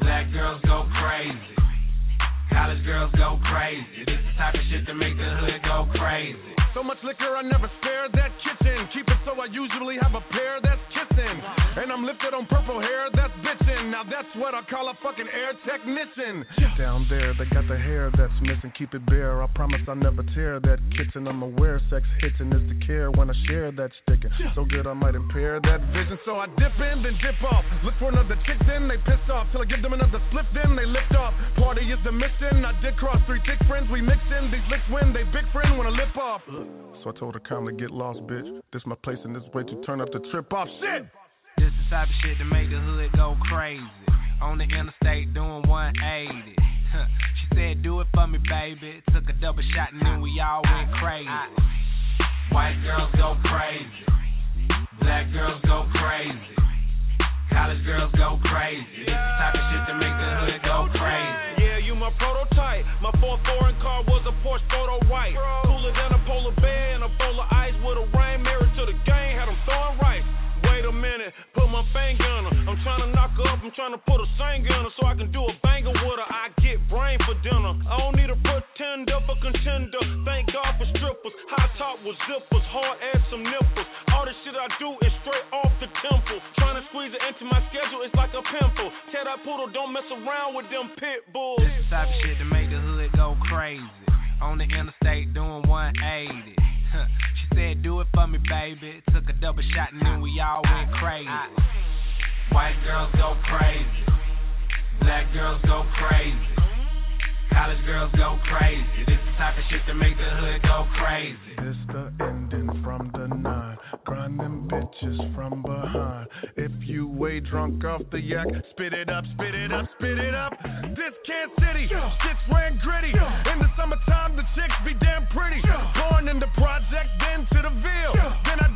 Black girls go crazy. College girls go crazy. This the type of shit to make the hood go crazy. So much liquor, I never spare that kitchen. Keep it so I usually have a pair that's kissing. And I'm lifted on purple hair that's bitchin'. Now that's what I call a fucking air technician. Down there, they got the hair that's missing. Keep it bare. I promise I'll never tear that kitchen. I'm aware sex hitting is the care when I share that sticking. So good I might impair that vision. So I dip in, then dip off. Look for another chick, then they piss off. Till I give them another split, then they lift off. Party is the mission. I did cross three thick friends. We mixin'. These licks win. They big friend when I lip off. So I told her calmly, get lost, bitch. This my place and this way to turn up the trip off. Shit! This the type of shit to make the hood go crazy. On the interstate doing 180. she said, Do it for me, baby. Took a double shot and then we all went crazy. White girls go crazy. Black girls go crazy. College girls go crazy. This the type of shit to make the hood go crazy. Yeah, you my prototype. My fourth foreign car was a Porsche photo white. Cooler I'm trying to put a singer on her so I can do a banger with her. I get brain for dinner. I don't need a pretender for contender. Thank God for strippers. High top with zippers, hard ass some nipples. All the shit I do is straight off the temple. Trying to squeeze it into my schedule is like a pimple. Tell that poodle don't mess around with them pit bulls. This the type of shit to make the hood go crazy. On the interstate doing 180. she said, Do it for me, baby. Took a double shot and then we all went crazy. White girls go crazy. Black girls go crazy. College girls go crazy. This the type of shit to make the hood go crazy. It's the ending from the nine. Grind them bitches from behind. If you way drunk off the yak, spit it up, spit it up, spit it up. This Kansas City, shit's ran gritty. In the summertime, the chicks be damn pretty. Born in the project, then to the Ville. Then I did a deal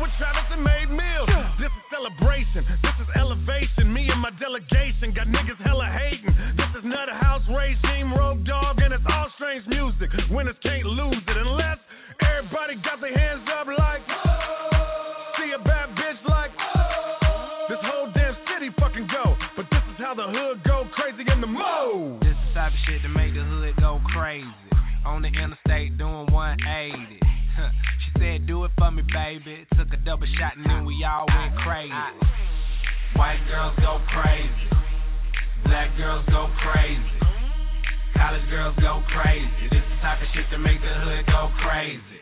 with Travis and made meals. This is celebration, this is elevation. Me and my delegation got niggas hella hating. This is Nutter House regime, Road Dog, and it's all strange music. Winners can't lose it unless everybody got their hands up like. See a bad bitch like. This whole damn city fucking go. But this is how the hood go crazy in the mode. This the type of shit to make the hood go crazy. On the interstate doing 180 said, do it for me, baby. Took a double shot and then we all went crazy. White girls go crazy. Black girls go crazy. College girls go crazy. This the type of shit to make the hood go crazy.